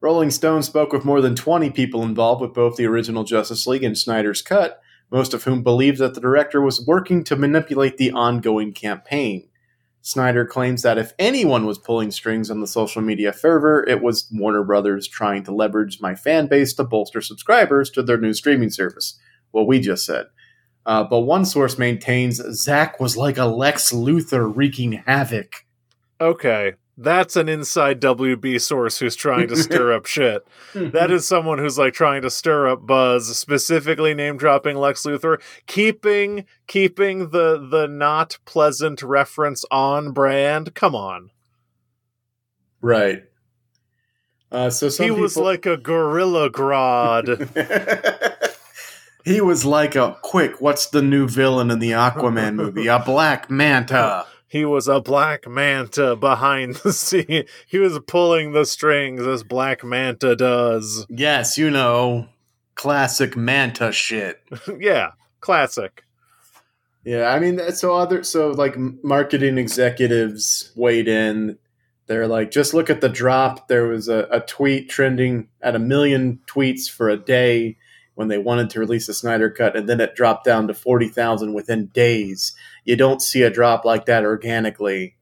Rolling Stone spoke with more than 20 people involved with both the original Justice League and Snyder's Cut, most of whom believed that the director was working to manipulate the ongoing campaign. Snyder claims that if anyone was pulling strings on the social media fervor, it was Warner Brothers trying to leverage my fan base to bolster subscribers to their new streaming service. What we just said. Uh, but one source maintains Zack was like a Lex Luthor wreaking havoc. Okay, that's an inside WB source who's trying to stir up shit. That is someone who's like trying to stir up buzz, specifically name dropping Lex Luthor, keeping keeping the the not pleasant reference on brand. Come on. Right. Uh, so some he was people- like a gorilla grodd. he was like a quick. What's the new villain in the Aquaman movie? A Black Manta. He was a black manta behind the scene. He was pulling the strings as Black Manta does. Yes, you know, classic Manta shit. yeah, classic. Yeah, I mean, so other so like marketing executives weighed in. They're like, just look at the drop. There was a, a tweet trending at a million tweets for a day when they wanted to release a Snyder cut, and then it dropped down to forty thousand within days. You don't see a drop like that organically.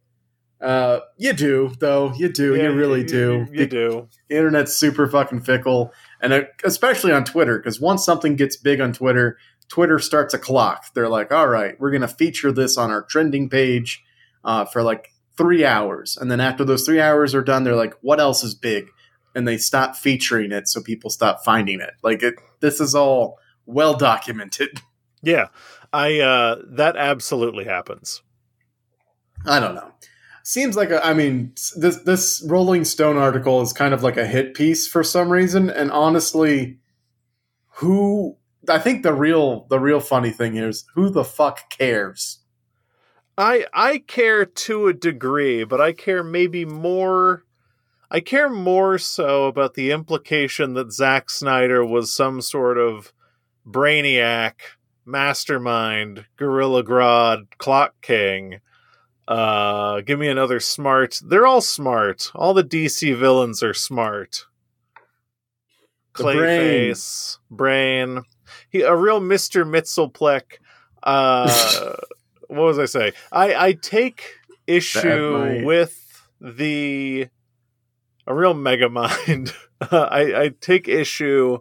Uh, you do, though. You do. Yeah, you really do. You, you do. the internet's super fucking fickle, and uh, especially on Twitter, because once something gets big on Twitter, Twitter starts a clock. They're like, "All right, we're gonna feature this on our trending page uh, for like three hours," and then after those three hours are done, they're like, "What else is big?" And they stop featuring it, so people stop finding it. Like it, this is all well documented. Yeah, I uh that absolutely happens. I don't know. Seems like a, I mean, this this Rolling Stone article is kind of like a hit piece for some reason, and honestly, who I think the real the real funny thing here is who the fuck cares? I I care to a degree, but I care maybe more I care more so about the implication that Zack Snyder was some sort of brainiac, mastermind, Gorilla Grodd, Clock King. Uh, give me another smart. They're all smart. All the DC villains are smart. The brain. Clayface, brain. He a real Mister Mitzelplick. Uh, what was I say? I I take issue with the a real mega mind. I I take issue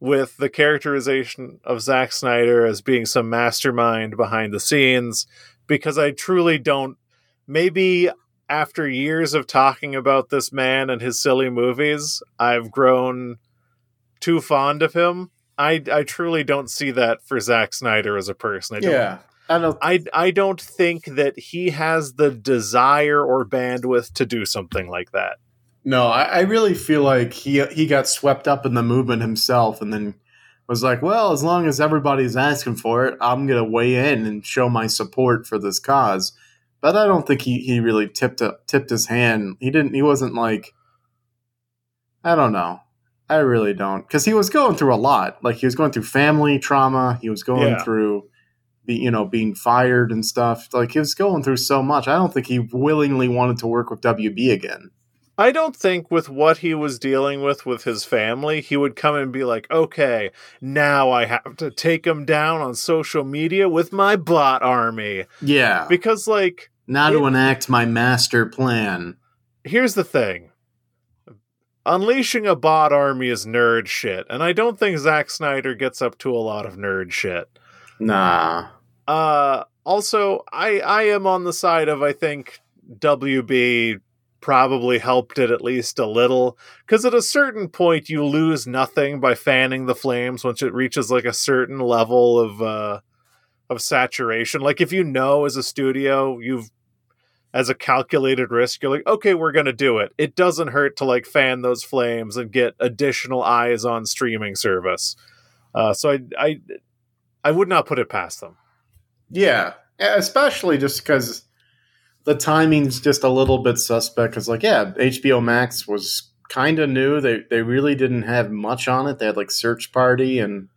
with the characterization of Zack Snyder as being some mastermind behind the scenes because I truly don't. Maybe after years of talking about this man and his silly movies, I've grown too fond of him. I I truly don't see that for Zack Snyder as a person. I don't, Yeah, I don't. I I don't think that he has the desire or bandwidth to do something like that. No, I, I really feel like he he got swept up in the movement himself, and then was like, "Well, as long as everybody's asking for it, I'm gonna weigh in and show my support for this cause." But I don't think he, he really tipped up, tipped his hand. He didn't. He wasn't like I don't know. I really don't, because he was going through a lot. Like he was going through family trauma. He was going Yeah. through, be, you know, being fired and stuff. Like he was going through so much. I don't think he willingly wanted to work with WB again. I don't think with what he was dealing with with his family, he would come and be like, okay, now I have to take him down on social media with my bot army. Yeah. Because, like, now to enact my master plan. here's the thing unleashing a bot army is nerd shit, and I don't think Zack Snyder gets up to a lot of nerd shit. Nah. Uh, also, I I am on the side of I think WB probably helped it at least a little because at a certain point you lose nothing by fanning the flames once it reaches like a certain level of uh of saturation. Like if you know as a studio you've as a calculated risk, you're like, okay, we're gonna do it. It doesn't hurt to like fan those flames and get additional eyes on streaming service. Uh, so I I I would not put it past them. Yeah, especially just because the timing's just a little bit suspect. Because, like, yeah, HBO Max was kind of new. They they really didn't have much on it. They had like Search Party and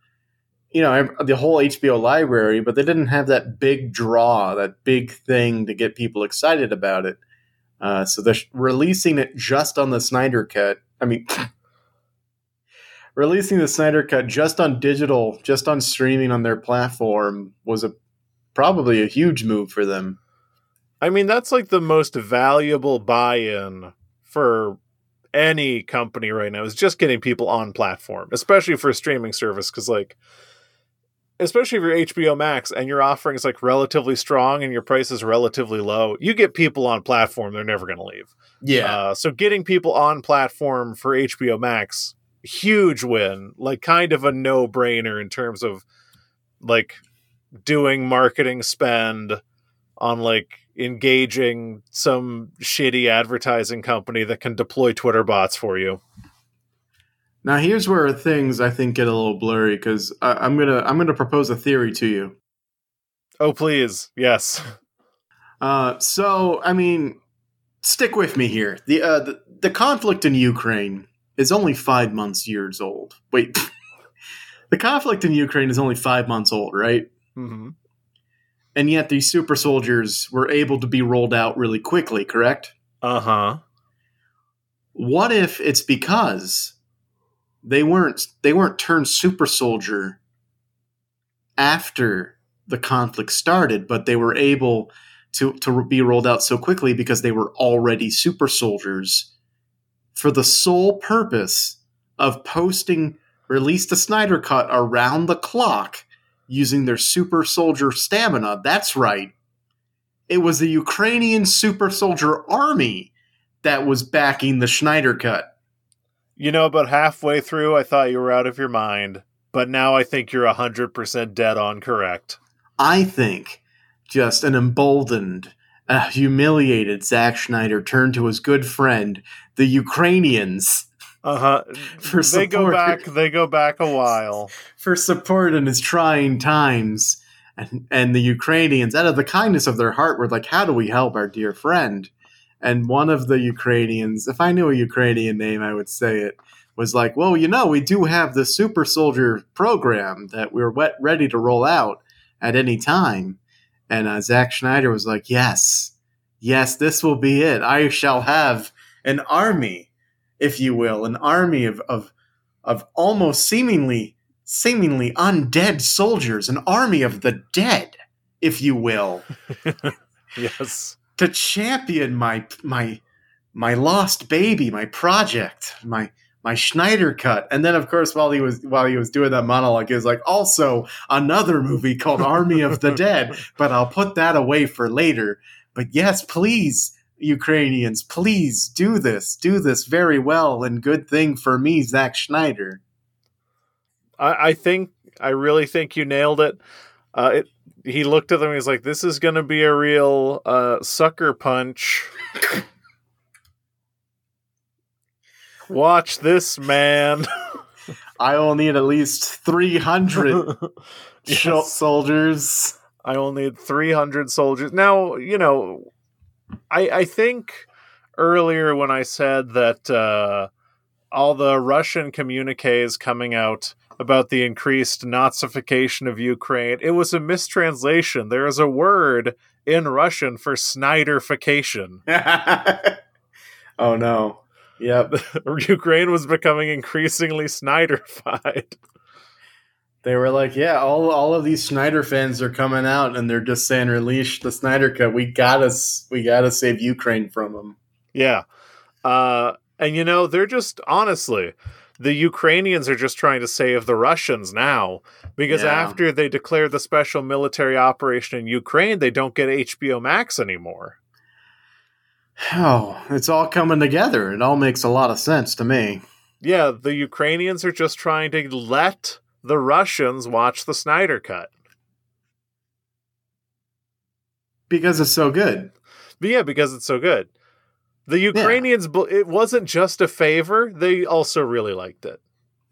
you know the whole HBO library, but they didn't have that big draw, that big thing to get people excited about it. Uh, so they're releasing it just on the Snyder Cut. I mean. Releasing the Snyder Cut just on digital, just on streaming on their platform was a probably a huge move for them. I mean, that's like the most valuable buy in for any company right now is just getting people on platform, especially for a streaming service. Cause, like, especially if you're HBO Max and your offering is like relatively strong and your price is relatively low, you get people on platform, they're never going to leave. Yeah. Uh, so, getting people on platform for HBO Max, huge win, like, kind of a no brainer in terms of like doing marketing spend on like engaging some shitty advertising company that can deploy Twitter bots for you. now here's where things I think get a little blurry because I'm gonna I'm gonna propose a theory to you. Oh, please. Yes. Uh, so I mean, stick with me here. The, uh, the the conflict in Ukraine is only five months years old. Wait, the conflict in Ukraine is only five months old, right? hmm And yet these super soldiers were able to be rolled out really quickly. Correct? Uh huh. what if it's because they weren't they weren't turned super soldier after the conflict started but they were able to to be rolled out so quickly because they were already super soldiers for the sole purpose of posting release the Snyder cut around the clock using their super soldier stamina that's right it was the Ukrainian super soldier army that was backing the Snyder cut. You know, about halfway through, I thought you were out of your mind, but now I think you're 100% dead on correct. I think just an emboldened, a humiliated Zack Snyder turned to his good friend, the Ukrainians, Uh huh. For They go back, they go back a while. for support in his trying times. And, and the Ukrainians, out of the kindness of their heart, were like, How do we help our dear friend? And one of the Ukrainians, if I knew a Ukrainian name, I would say it, was like, Well, you know, we do have the super soldier program that we're wet, ready to roll out at any time. And uh, Zack Snyder was like, Yes, yes, this will be it. I shall have an army, if you will, an army of, of, of almost seemingly seemingly undead soldiers, an army of the dead, if you will, Yes. to champion my my my lost baby, my project, my my Snyder cut. And then of course while he was while he was doing that monologue, he was like, also another movie called Army of the Dead, but I'll put that away for later. But yes, please, Ukrainians, please do this. Do this very well and good thing for me, Zach Snyder. I, I think, I really think you nailed it. Uh, it he looked at them. He's like, "This is going to be a real uh, sucker punch." Watch this, man. I will need at least 300 Yes. soldiers. I will need 300 soldiers. Now, you know, I I think earlier when I said that uh all the Russian communiques coming out about the increased Nazification of Ukraine. It was a mistranslation. There is a word in Russian for Snyderification. oh no. Yep. Ukraine was becoming increasingly Snyderified. They were like, yeah, all all of these Snyder fans are coming out and they're just saying release the Snyder cut. We gotta we gotta save Ukraine from them. Yeah. Uh and you know, they're just honestly, the Ukrainians are just trying to save the Russians now because Yeah. after they declare the special military operation in Ukraine, they don't get HBO Max anymore. Oh, it's all coming together. It all makes a lot of sense to me. Yeah, the Ukrainians are just trying to let the Russians watch the Snyder cut. Because it's so good. But yeah, because it's so good. The Ukrainians, bel- it wasn't just a favor; they also really liked it.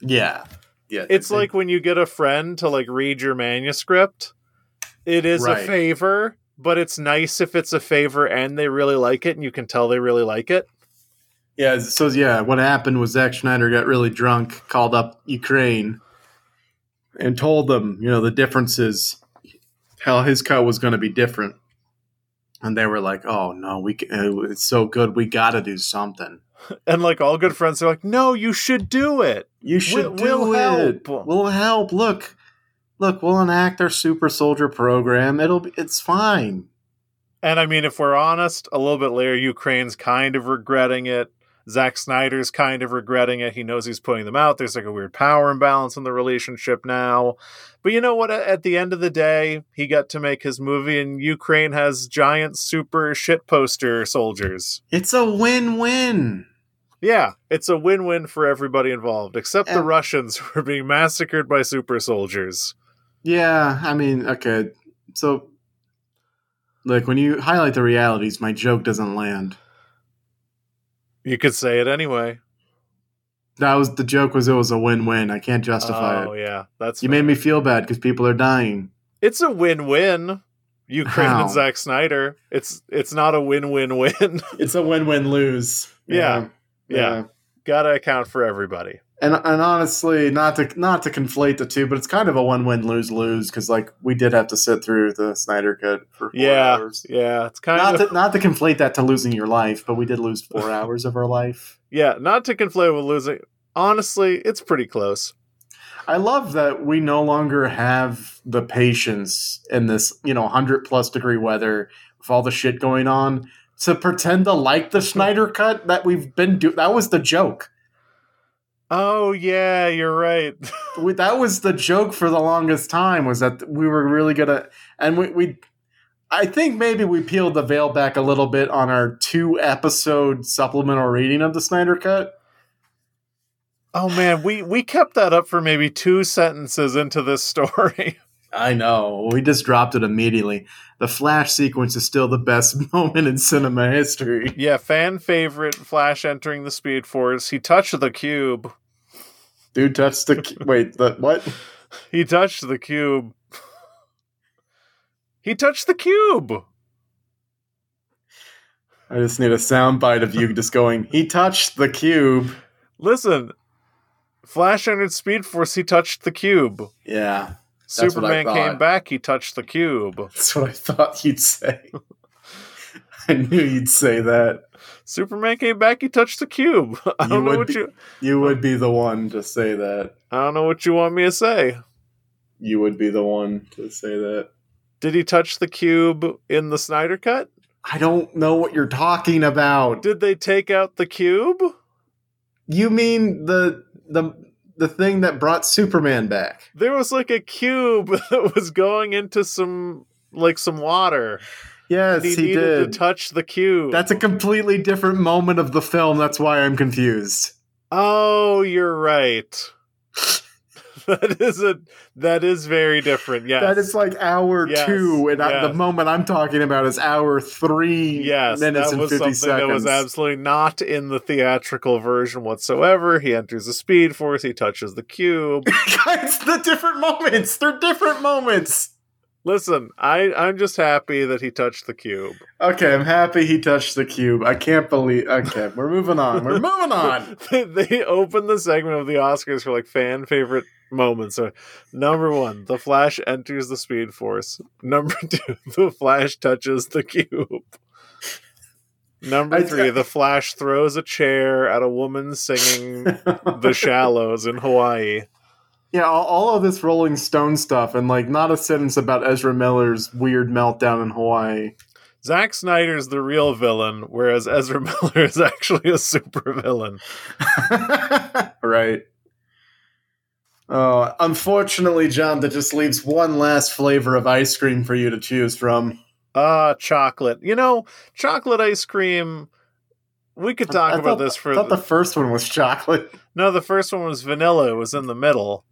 Yeah. Yeah. It's they- like when you get a friend to like read your manuscript. It is a favor, but it's nice if it's a favor and they really like it and you can tell they really like it. Yeah, so yeah, what happened was Zack Snyder got really drunk, called up Ukraine, and told them, you know, the differences, how his cut was going to be different, and they were like, "Oh no, we ca- uh, it's so good, we got to do something. And like all good friends are like, "No, you should do it." You should We'll- we'll it. help." We'll help. Look, look, we'll enact our super soldier program. It'll be, it's fine. And I mean, if we're honest, a little bit later, Ukraine's kind of regretting it. Zack Snyder's kind of regretting it. He knows he's putting them out. There's like a weird power imbalance in the relationship now. But you know what? At the end of the day, he got to make his movie, and Ukraine has giant super shit poster soldiers. It's a win-win. Yeah, it's a win win for everybody involved, except the Russians who are being massacred by super soldiers. Yeah, I mean, okay. So, look, when you highlight the realities, my joke doesn't land. You could say it anyway. That was the joke. Was it was a win-win? I can't justify oh, it. yeah. That's You fair. made me feel bad because people are dying. It's a win-win. Ukraine How? and Zack Snyder. It's it's not a win-win-win. It's a win-win lose. Yeah. Yeah. Gotta account for everybody. And and honestly, not to not to conflate the two, but it's kind of a one-win lose-lose because like we did have to sit through the Snyder cut for four Yeah, hours. yeah. It's kind Not of to, not to conflate that to losing your life, but we did lose four hours of our life. yeah. Not to conflate with losing. Honestly, it's pretty close. I love that we no longer have the patience in this, you know, 100 plus degree weather with all the shit going on to pretend to like the Snyder cut that we've been doing. That was the joke. Oh yeah, you're right. We, that was the joke for the longest time was that we were really gonna, and we, we, I think maybe we peeled the veil back a little bit on our two episode supplemental reading of the Snyder cut. oh man, we we kept that up for maybe two sentences into this story. I know. We just dropped it immediately. The flash sequence is still the best moment in cinema history. yeah, fan favorite Flash entering the Speed Force. He touched the cube. Dude touched the cu- wait, the what? He touched the cube. He touched the cube. I just need a soundbite of you just going, he touched the cube. Listen, Flash entered Speed Force. He touched the cube. Yeah. Superman came back. He touched the cube. That's what I thought you'd say. I knew you'd say that. Superman came back. He touched the cube. I You don't know would what be- you. You would be the one to say that. I don't know what you want me to say. You would be the one to say that. Did he touch the cube in the Snyder cut? I don't know what you're talking about. Did they take out the cube? You mean the the the thing that brought Superman back? There was like a cube that was going into some like some water. Yes, he, he, needed did. to touch the cube. That's a completely different moment of the film. That's why I'm confused. oh, you're right. That is a that is very different. Yes. That is like hour Yes, two, and I, the moment I'm talking about is hour three Yes, minutes that and was fifty something that was absolutely not in the theatrical version whatsoever. He enters the Speed Force. He touches the cube. Guys, the different moments. They're different moments. Listen, I I'm just happy that he touched the cube. Okay, I'm happy he touched the cube. I can't believe. Okay, we're moving on. We're moving on. they, they opened the segment of the Oscars for like fan favorite moments. So, number one, the Flash enters the Speed Force. Number two, the Flash touches the cube. Number three, the Flash throws a chair at a woman singing "The Shallows" in Hawaii. Yeah, all, all of this Rolling Stone stuff, and like not a sentence about Ezra Miller's weird meltdown in Hawaii. Zack Snyder's the real villain, whereas Ezra Miller is actually a supervillain. right. Oh, unfortunately, John, that just leaves one last flavor of ice cream for you to choose from. Ah, chocolate. You know, chocolate ice cream. We could talk I about thought- this for I thought the first one was chocolate. No, the first one was vanilla. It was in the middle.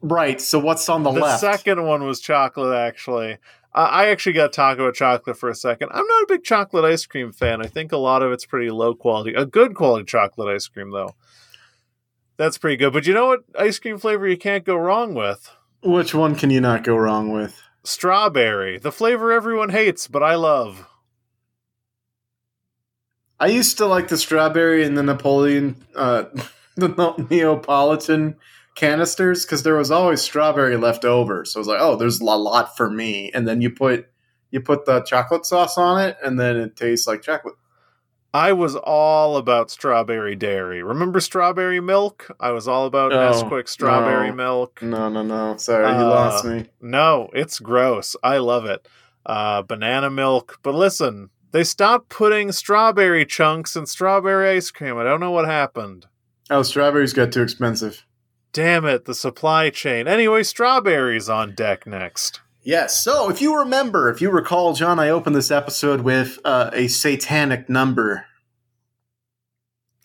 Right. So what's on the, left? The second one was chocolate, actually. I I actually got to talk about chocolate for a second. I'm not a big chocolate ice cream fan. I think a lot of it's pretty low quality. A good quality chocolate ice cream, though. That's pretty good. But you know what ice cream flavor you can't go wrong with? Which one can you not go wrong with? Strawberry. The flavor everyone hates, but I love. I used to like the strawberry and the Napoleon, uh, the Neapolitan canisters because there was always strawberry left over. So I was like, oh, there's a lot for me. And then you put you put the chocolate sauce on it, and then it tastes like chocolate. I was all about strawberry dairy. Remember strawberry milk? I was all about Oh, Nesquik strawberry no. milk. No, no, no. Sorry, you Uh, lost me. No, it's gross. I love it. Uh, banana milk. But listen, they stopped putting strawberry chunks in strawberry ice cream. I don't know what happened. Oh, strawberries got too expensive. Damn it, the supply chain. Anyway, strawberries on deck next. Yes. So, if you remember, if you recall, John, I opened this episode with uh, a satanic number,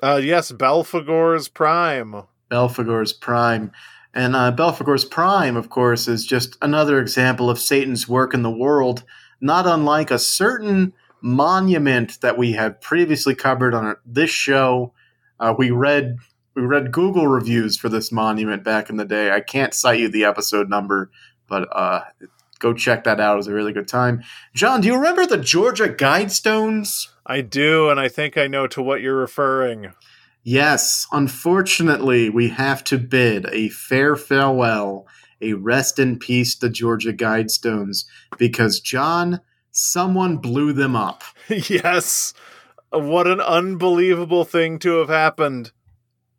Uh, yes, Belphegor's Prime. Belphegor's Prime. And uh, Belphegor's Prime, of course, is just another example of Satan's work in the world, not unlike a certain monument that we had previously covered on this show. Uh, we read we read Google reviews for this monument back in the day. I can't cite you the episode number, but uh, go check that out. It was a really good time. John, do you remember the Georgia Guidestones? I do, and I think I know to what you're referring. Yes, unfortunately, we have to bid a fair farewell, a rest in peace to Georgia Guidestones, because, John, someone blew them up. yes. What an unbelievable thing to have happened.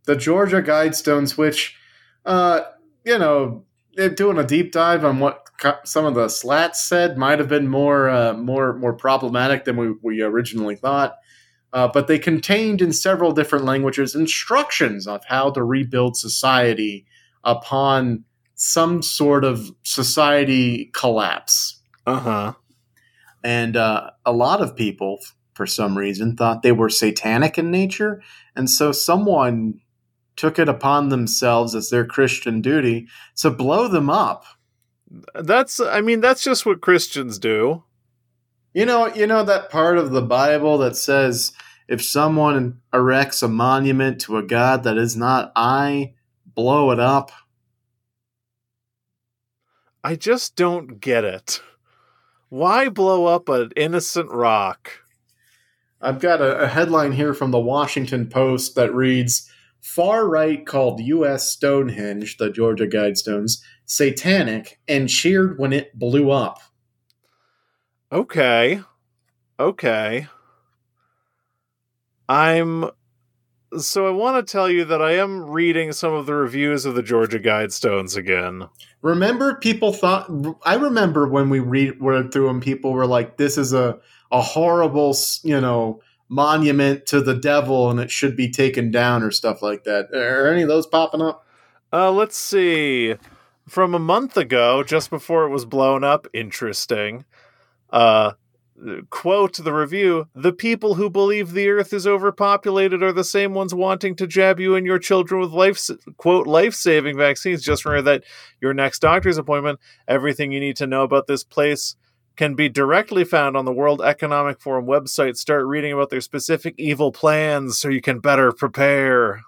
The Georgia Guidestones, which, uh, you know, doing a deep dive on what some of the slats said, might have been more, uh, more, more problematic than we, we originally thought. Uh, but they contained in several different languages instructions of how to rebuild society upon some sort of society collapse. Uh huh. And uh, a lot of people, for some reason, thought they were satanic in nature. And so someone took it upon themselves as their Christian duty to blow them up. That's, I mean, that's just what Christians do. You know, you know that part of the Bible that says if someone erects a monument to a god that is not I, blow it up. I just don't get it. Why blow up an innocent rock? I've got a, a headline here from the Washington Post that reads Far right called U.S. Stonehenge, the Georgia Guidestones, satanic and cheered when it blew up. Okay. Okay. I'm. So I want to tell you that I am reading some of the reviews of the Georgia Guidestones again. Remember, people thought. I remember when we read read through them, people were like, "This is a a horrible, you know, monument to the devil, and it should be taken down," or stuff like that. Are any of those popping up? Uh, let's see. From a month ago, just before it was blown up, interesting. Uh, quote the review The people who believe the earth is overpopulated are the same ones wanting to jab you and your children with life, quote, life saving vaccines. Just remember that your next doctor's appointment, everything you need to know about this place can be directly found on the World Economic Forum website. Start reading about their specific evil plans so you can better prepare.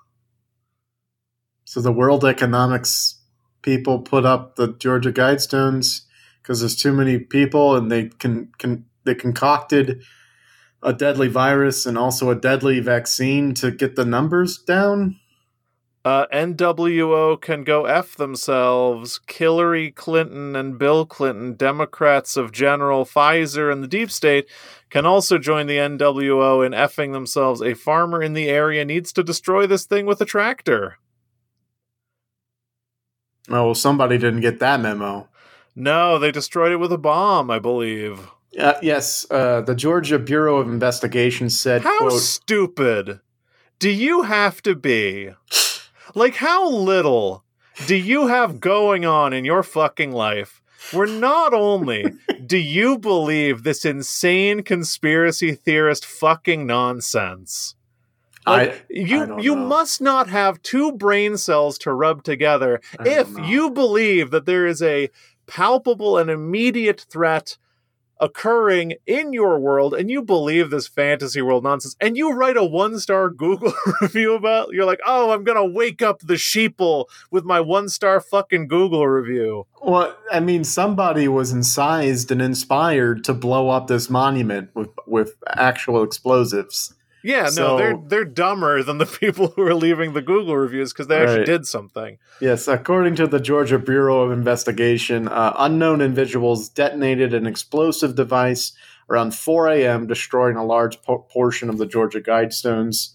So the World Economics people put up the Georgia Guidestones because there's too many people and they can, can they concocted a deadly virus and also a deadly vaccine to get the numbers down. Uh, NWO can go F themselves. Hillary Clinton and Bill Clinton, Democrats of General Pfizer and the Deep State, can also join the NWO in effing themselves. A farmer in the area needs to destroy this thing with a tractor. Oh, well, somebody didn't get that memo. No, they destroyed it with a bomb, I believe. Uh, yes, uh, the Georgia Bureau of Investigation said, How quote, stupid do you have to be? Like, how little do you have going on in your fucking life where not only do you believe this insane conspiracy theorist fucking nonsense, like, I, you I you know. must not have two brain cells to rub together I if you believe that there is a palpable and immediate threat occurring in your world and you believe this fantasy world nonsense and you write a one star Google review about you're like, "Oh, I'm going to wake up the sheeple with my one star fucking Google review." Well, I mean, somebody was incised and inspired to blow up this monument with with actual explosives. Yeah, no, they're they're dumber than the people who are leaving the Google reviews because they actually Right. did something. Yes, according to the Georgia Bureau of Investigation, uh, unknown individuals detonated an explosive device around 4 a.m., destroying a large po- portion of the Georgia Guidestones.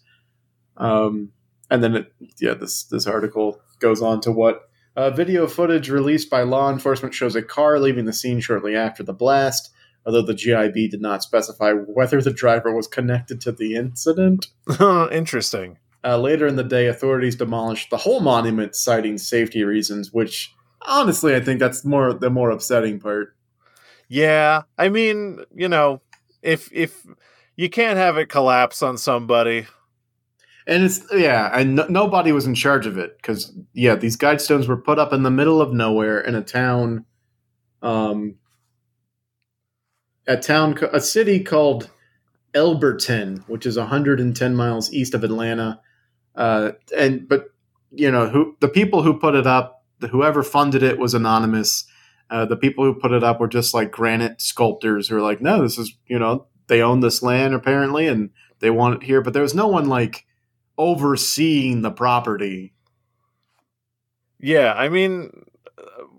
Um, and then, it, yeah, this this article goes on to what uh, video footage released by law enforcement shows a car leaving the scene shortly after the blast. Although the GBI did not specify whether the driver was connected to the incident. Interesting. Uh, later in the day, authorities demolished the whole monument, citing safety reasons. Which, honestly, I think that's more the more upsetting part. Yeah, I mean, you know, if if you can't have it collapse on somebody, And it's yeah, and no, nobody was in charge of it because yeah, these guidestones were put up in the middle of nowhere in a town, um, a town, a city called Elberton, which is 110 miles east of Atlanta. Uh, and but you know who the people who put it up, whoever funded it was anonymous. Uh, the people who put it up were just like granite sculptors who are like, no, this is you know they own this land apparently and they want it here, but there was no one like overseeing the property. yeah, I mean,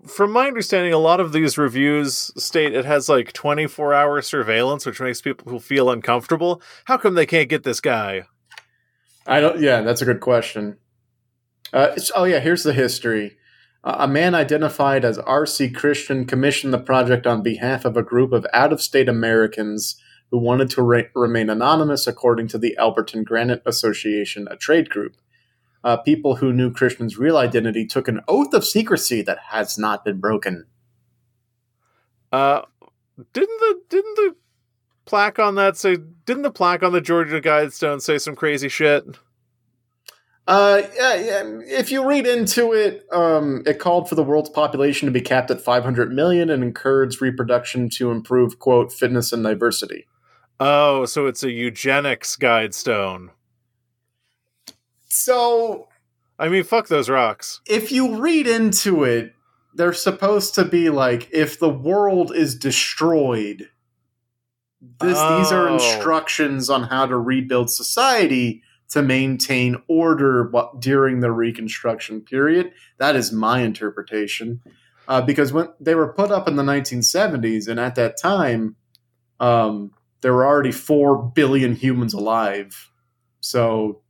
from my understanding, a lot of these reviews state it has like 24 hour surveillance, which makes people who feel uncomfortable. How come they can't get this guy? I don't. Yeah, that's a good question. Uh, oh yeah, here's the history. A man identified as R.C. Christian commissioned the project on behalf of a group of out-of-state Americans who wanted to re- remain anonymous, according to the Elberton Granite Association, a trade group. Uh, people who knew Christian's real identity took an oath of secrecy that has not been broken. Uh, didn't the didn't the plaque on that say? Didn't the plaque on the Georgia Guidestone say some crazy shit? Uh, yeah, yeah, if you read into it, um, it called for the world's population to be capped at 500 million and encouraged reproduction to improve, quote, fitness and diversity. Oh, so it's a eugenics Guidestone. So, I mean, fuck those rocks. if you read into it, they're supposed to be like, if the world is destroyed, this, these are Oh. instructions on how to rebuild society to maintain order during the Reconstruction period. That is my interpretation. Uh, because when they were put up in the 1970s, and at that time, um, there were already 4 billion humans alive. So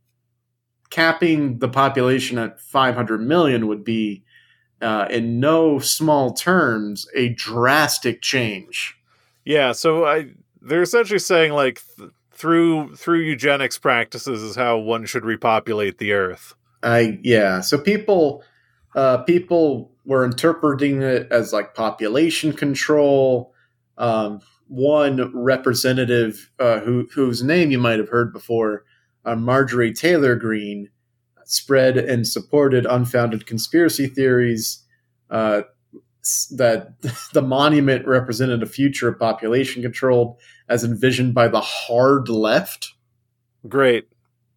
capping the population at 500 million would be, uh, in no small terms, a drastic change. Yeah, so I they're essentially saying like th- through through eugenics practices is how one should repopulate the earth. I yeah. So people uh, people were interpreting it as like population control. Um, one representative uh, who whose name you might have heard before, uh, Marjorie Taylor Greene, spread and supported unfounded conspiracy theories uh, that the monument represented a future of population control as envisioned by the hard left. Great.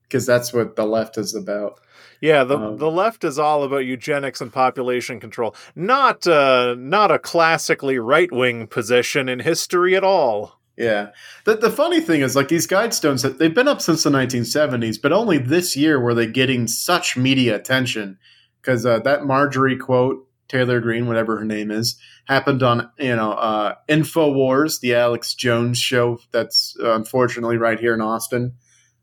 because that's what the left is about. Yeah, the Um, the left is all about eugenics and population control. Not uh not a classically right wing position in history at all. Yeah. The, the funny thing is, like, these guidestones, they've been up since the 1970s, but only this year were they getting such media attention. Because uh, that Marjorie quote, Taylor Greene, whatever her name is, happened on, you know, uh, InfoWars, the Alex Jones show that's uh, unfortunately right here in Austin.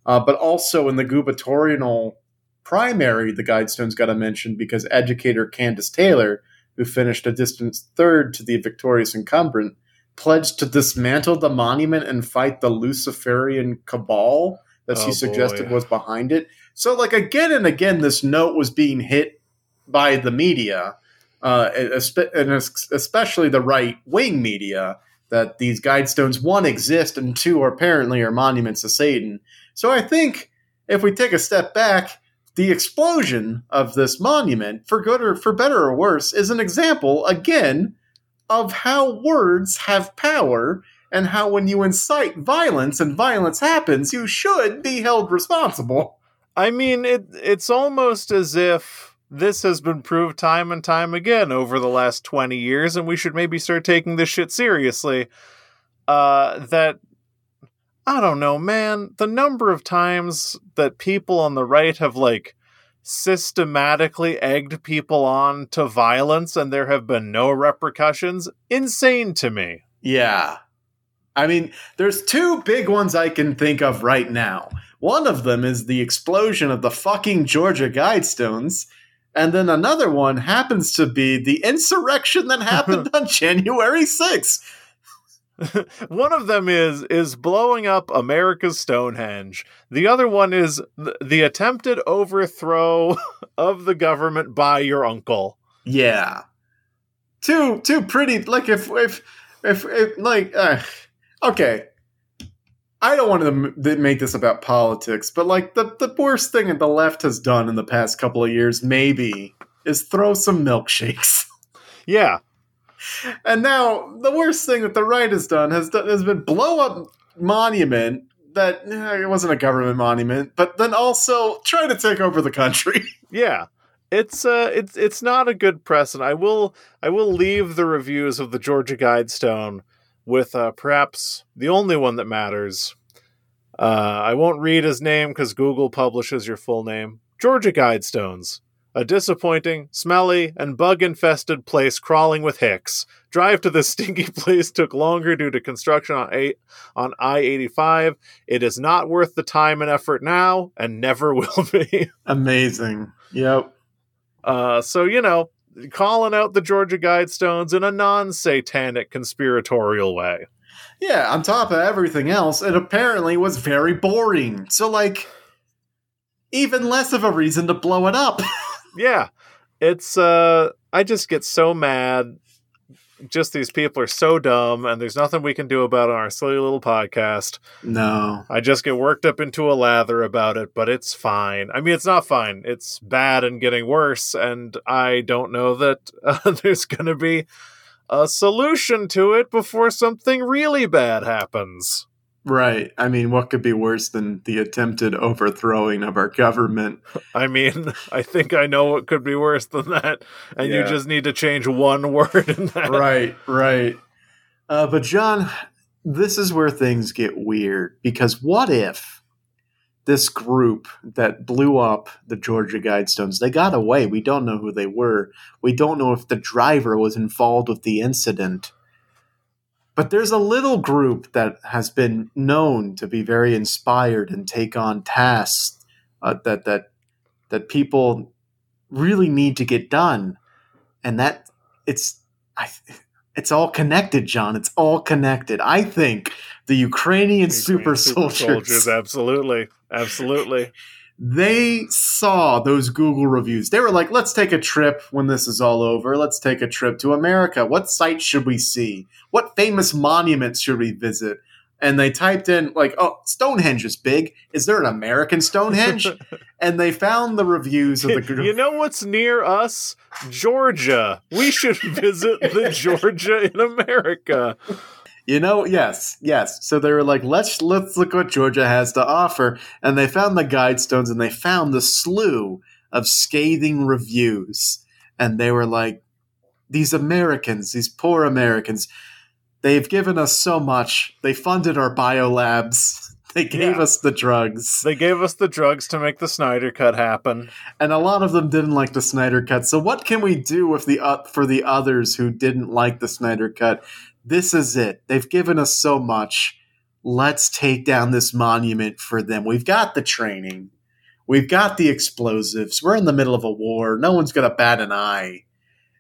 Uh, but also in the gubernatorial primary, the guidestones got a mention because educator Kandiss Taylor, who finished a distant third to the victorious incumbent, pledged to dismantle the monument and fight the Luciferian cabal that she Oh, suggested boy. was behind it. So, like again and again, this note was being hit by the media, uh, and especially the right wing media, that these guidestones one exist and two are apparently are monuments to Satan. So, I think if we take a step back, the explosion of this monument, for good or for better or worse, is an example again of how words have power and how when you incite violence and violence happens, you should be held responsible. I mean, it it's almost as if this has been proved time and time again over the last 20 years and we should maybe start taking this shit seriously. Uh that I don't know, man, the number of times that people on the right have like systematically egged people on to violence and there have been no repercussions insane to me. Yeah. I mean, there's two big ones I can think of right now. One of them is the explosion of the fucking Georgia Guidestones. And then another one happens to be the insurrection that happened on January 6th. one of them is is blowing up America's Stonehenge. The other one is th- the attempted overthrow of the government by your uncle. Yeah. Two two pretty like if if if, if like uh, okay. I don't want to make this about politics, but like the the worst thing that the left has done in the past couple of years maybe is throw some milkshakes. Yeah, And now the worst thing that the right has done has done, has been blow up monument that eh, it wasn't a government monument, but then also try to take over the country. yeah. It's uh it's it's not a good precedent. I will I will leave the reviews of the Georgia Guidestone with uh perhaps the only one that matters. Uh I won't read his name cuz Google publishes your full name. Georgia Guidestones. A disappointing, smelly, and bug infested place crawling with hicks. Drive to this stinky place took longer due to construction on eight on I eighty five. It is not worth the time and effort now, and never will be. Amazing. Yep. Uh, so you know, calling out the Georgia Guidestones in a non-satanic conspiratorial way. Yeah, on top of everything else, it apparently was very boring. So, like, even less of a reason to blow it up. Yeah, it's uh, I just get so mad. Just these people are so dumb, and there's nothing we can do about it on our silly little podcast. no. I just get worked up into a lather about it, but it's fine. I mean, it's not fine. It's bad and getting worse, and I don't know that uh, there's going to be a solution to it before something really bad happens. Right. I mean, what could be worse than the attempted overthrowing of our government? I mean, I think I know what could be worse than that, and you just need to change one word in that. right, right. Uh, but, John, this is where things get weird because what if this group that blew up the Georgia Guidestones, they got away. We don't know who they were. We don't know if the driver was involved with the incident. But there's a little group that has been known to be very inspired and take on tasks uh, that that that people really need to get done, and that it's I, it's all connected, John. It's all connected. I think the Ukrainian super, soldiers absolutely, absolutely. they saw those Google reviews. They were like, let's take a trip when this is all over. Let's take a trip to America. What sites should we see? What famous monuments should we visit? And they typed in, like, oh, Stonehenge is big. Is there an American Stonehenge? and they found the reviews of the Google. you know what's near us? Georgia. We should visit the Georgia in America. You know, yes, yes. So they were like, let's let's look what Georgia has to offer, and they found the guidestones and they found the slew of scathing reviews, and they were like, these Americans, these poor Americans, they've given us so much. They funded our biolabs. They gave Yeah. us the drugs. They gave us the drugs to make the Snyder Cut happen. and a lot of them didn't like the Snyder Cut. So what can we do with the uh, for the others who didn't like the Snyder Cut? This is it. They've given us so much. Let's take down this monument for them. We've got the training. We've got the explosives. We're in the middle of a war. No one's going to bat an eye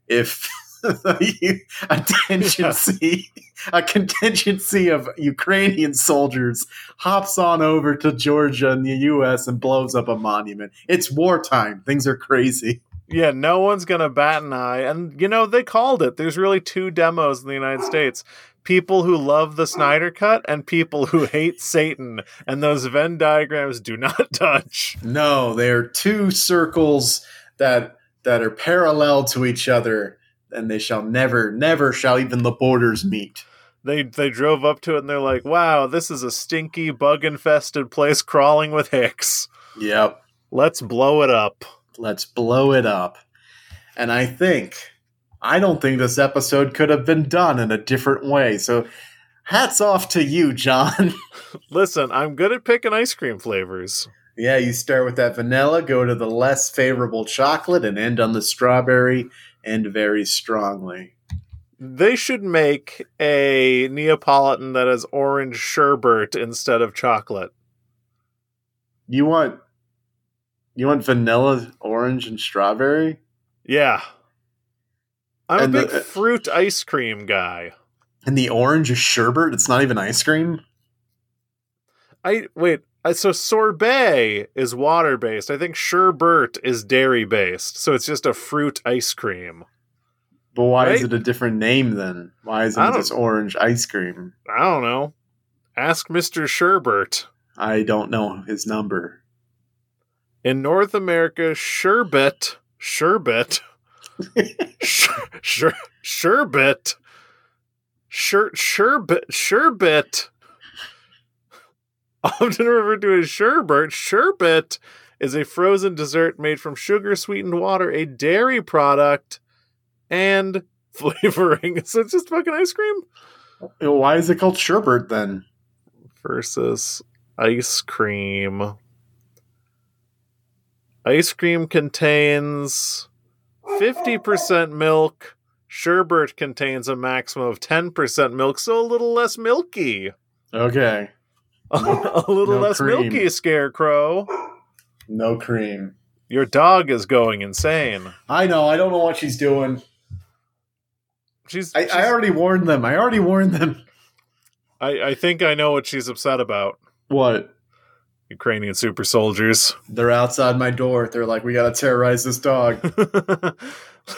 if a contingency a contingency of Ukrainian soldiers hops on over to Georgia and the US and blows up a monument. It's wartime. Things are crazy. Yeah, no one's gonna bat an eye. And you know, they called it. There's really two demos in the United oh. States. People who love the Snyder Cut and people who hate Satan. And those Venn diagrams do not touch. No, they're two circles that that are parallel to each other and they shall never never shall even the borders meet. They they drove up to it and they're like, wow, this is a stinky, bug infested place crawling with hicks. Yep. Let's blow it up. Let's blow it up. And I think, I don't think this episode could have been done in a different way. So hats off to you, John. Listen, I'm good at picking ice cream flavors. yeah, you start with that vanilla, go to the less favorable chocolate, and end on the strawberry, and very strongly. They should make a Neapolitan that has orange sherbet instead of chocolate. You want you want vanilla, orange, and strawberry? Yeah. I'm And a the- big uh, fruit ice cream guy. And the orange is sherbet? It's not even ice cream? I wait, so sorbet is water based. I think sherbet is dairy based. So it's just a fruit ice cream. But why is it a different name then? Why isn't it just orange ice cream? I don't know. Ask Mr. Sherbert. I don't know his number. In North America, sherbet, sherbet, sh- sh- sherbet, Sher- sherbet, sherbet, often referred to as sherbet, sherbet is a frozen dessert made from sugar sweetened water, a dairy product, and flavoring. So it's just fucking ice cream Why is it called sherbet then? versus ice cream. Ice cream contains 50% milk. Sherbet contains a maximum of 10% milk, so a little less milky. Okay. a little no less cream. milky, Scarecrow. No cream. Your dog is going insane. I know. I don't know what she's doing. She's, I, she's- I already warned them. I already warned them. I, I think I know what she's upset about. What? Ukrainian super soldiers. They're outside my door. They're like, we gotta terrorize this dog.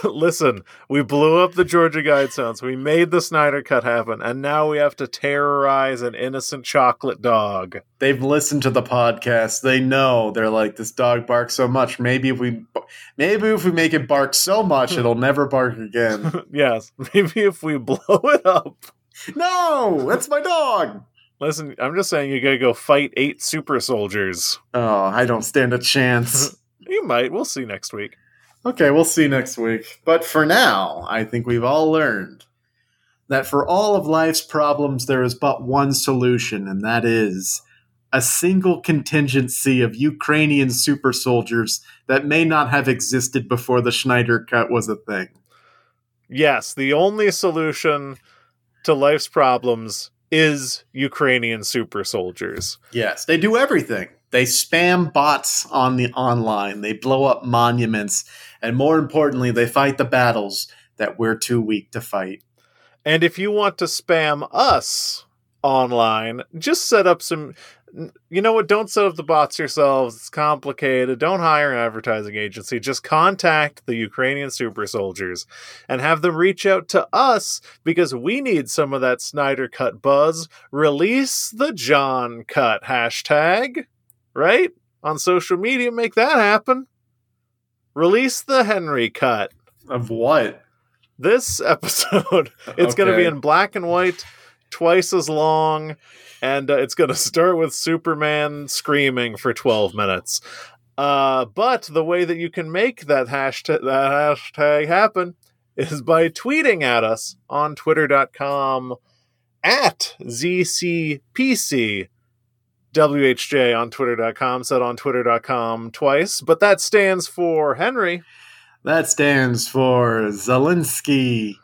Listen, we blew up the Georgia Guidestones. We made the Snyder Cut happen, and now we have to terrorize an innocent chocolate dog. They've listened to the podcast. They know. They're like, this dog barks so much. Maybe if we, maybe if we make it bark so much, it'll never bark again. yes, maybe if we blow it up. no, that's my dog. Listen, I'm just saying you gotta go fight eight super soldiers. Oh, I don't stand a chance. You might. We'll see next week. Okay, we'll see next week. But for now, I think we've all learned that for all of life's problems, there is but one solution, and that is a single contingency of Ukrainian super soldiers that may not have existed before the Snyder Cut was a thing. Yes, the only solution to life's problems is Ukrainian super soldiers. Yes, they do everything. They spam bots on the online. They blow up monuments, and more importantly, they fight the battles that we're too weak to fight. And if you want to spam us online, just set up some. You know what? Don't set up the bots yourselves. It's complicated. Don't hire an advertising agency. Just contact the Ukrainian super soldiers and have them reach out to us because we need some of that Snyder Cut buzz. Release the John Cut hashtag, right? On social media, make that happen. Release the Henry Cut Of what? this episode it's going to be in black and white twice as long, and uh, it's going to start with Superman screaming for 12 minutes. Uh, but the way that you can make that hashtag, that hashtag happen is by tweeting at us on twitter.com at ZCPC. WHJ on twitter.com, said on twitter.com twice, but that stands for Henry. That stands for Zelensky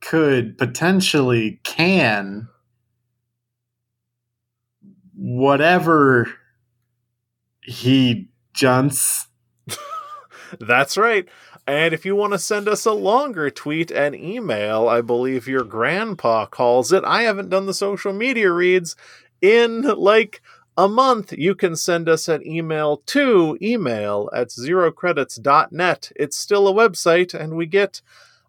could potentially can whatever he junts. That's right. And if you want to send us a longer tweet and email, I believe your grandpa calls it. I haven't done the social media reads in like a month. You can send us an email to email at zerocredits.net. It's still a website, and we get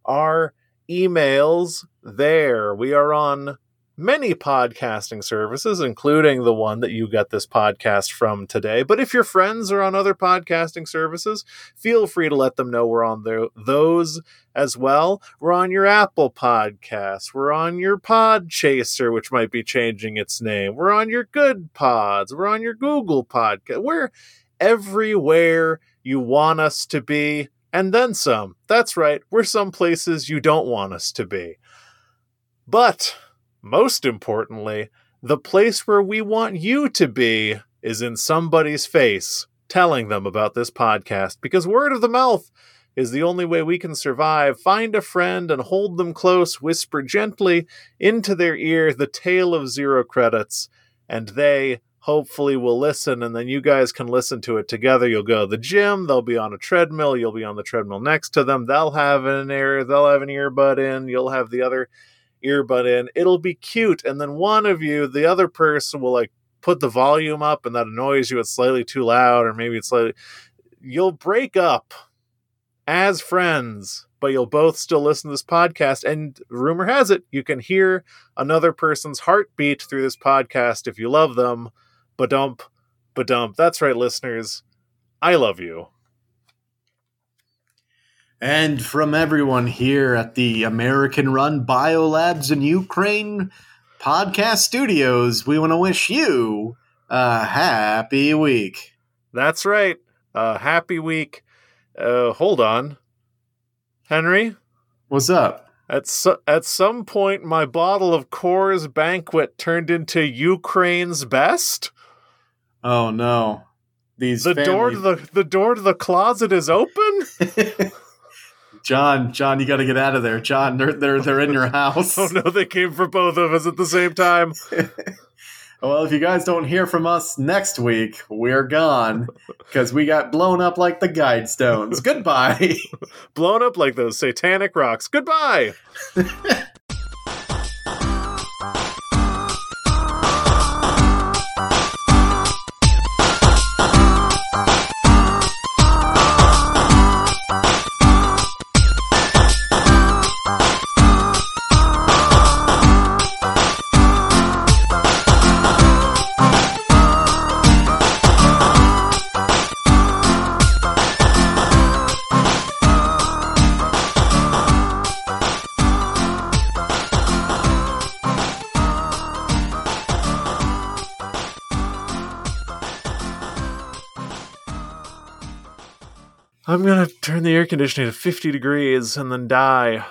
our emails there. We are on many podcasting services, including the one that you get this podcast from today. But if your friends are on other podcasting services, feel free to let them know we're on those as well. We're on your Apple Podcasts. We're on your Pod Chaser, which might be changing its name. We're on your Good Pods. We're on your Google Podcast. We're everywhere you want us to be. And then some. That's right, we're some places you don't want us to be. But most importantly, the place where we want you to be is in somebody's face telling them about this podcast because word of the mouth is the only way we can survive. Find a friend and hold them close, whisper gently into their ear the tale of zero credits, and they hopefully will listen and then you guys can listen to it together you'll go to the gym they'll be on a treadmill you'll be on the treadmill next to them they'll have an ear they'll have an earbud in you'll have the other earbud in it'll be cute and then one of you the other person will like put the volume up and that annoys you it's slightly too loud or maybe it's slightly you'll break up as friends but you'll both still listen to this podcast and rumor has it you can hear another person's heartbeat through this podcast if you love them Badump, badump. That's right, listeners. I love you. And from everyone here at the American run Biolabs in Ukraine podcast studios, we want to wish you a happy week. That's right. A happy week. Uh, hold on. Henry? What's up? At, so, at some point, my bottle of Coors Banquet turned into Ukraine's best? Oh no. These the family... door to the the door to the closet is open. John, John, you got to get out of there. John, they're they're they're in your oh, house. oh no, they came for both of us at the same time. well, if you guys don't hear from us next week, we're gone because we got blown up like the Guidestones. Goodbye. blown up like those satanic rocks. Goodbye. Turn the air conditioning to 50 degrees and then die.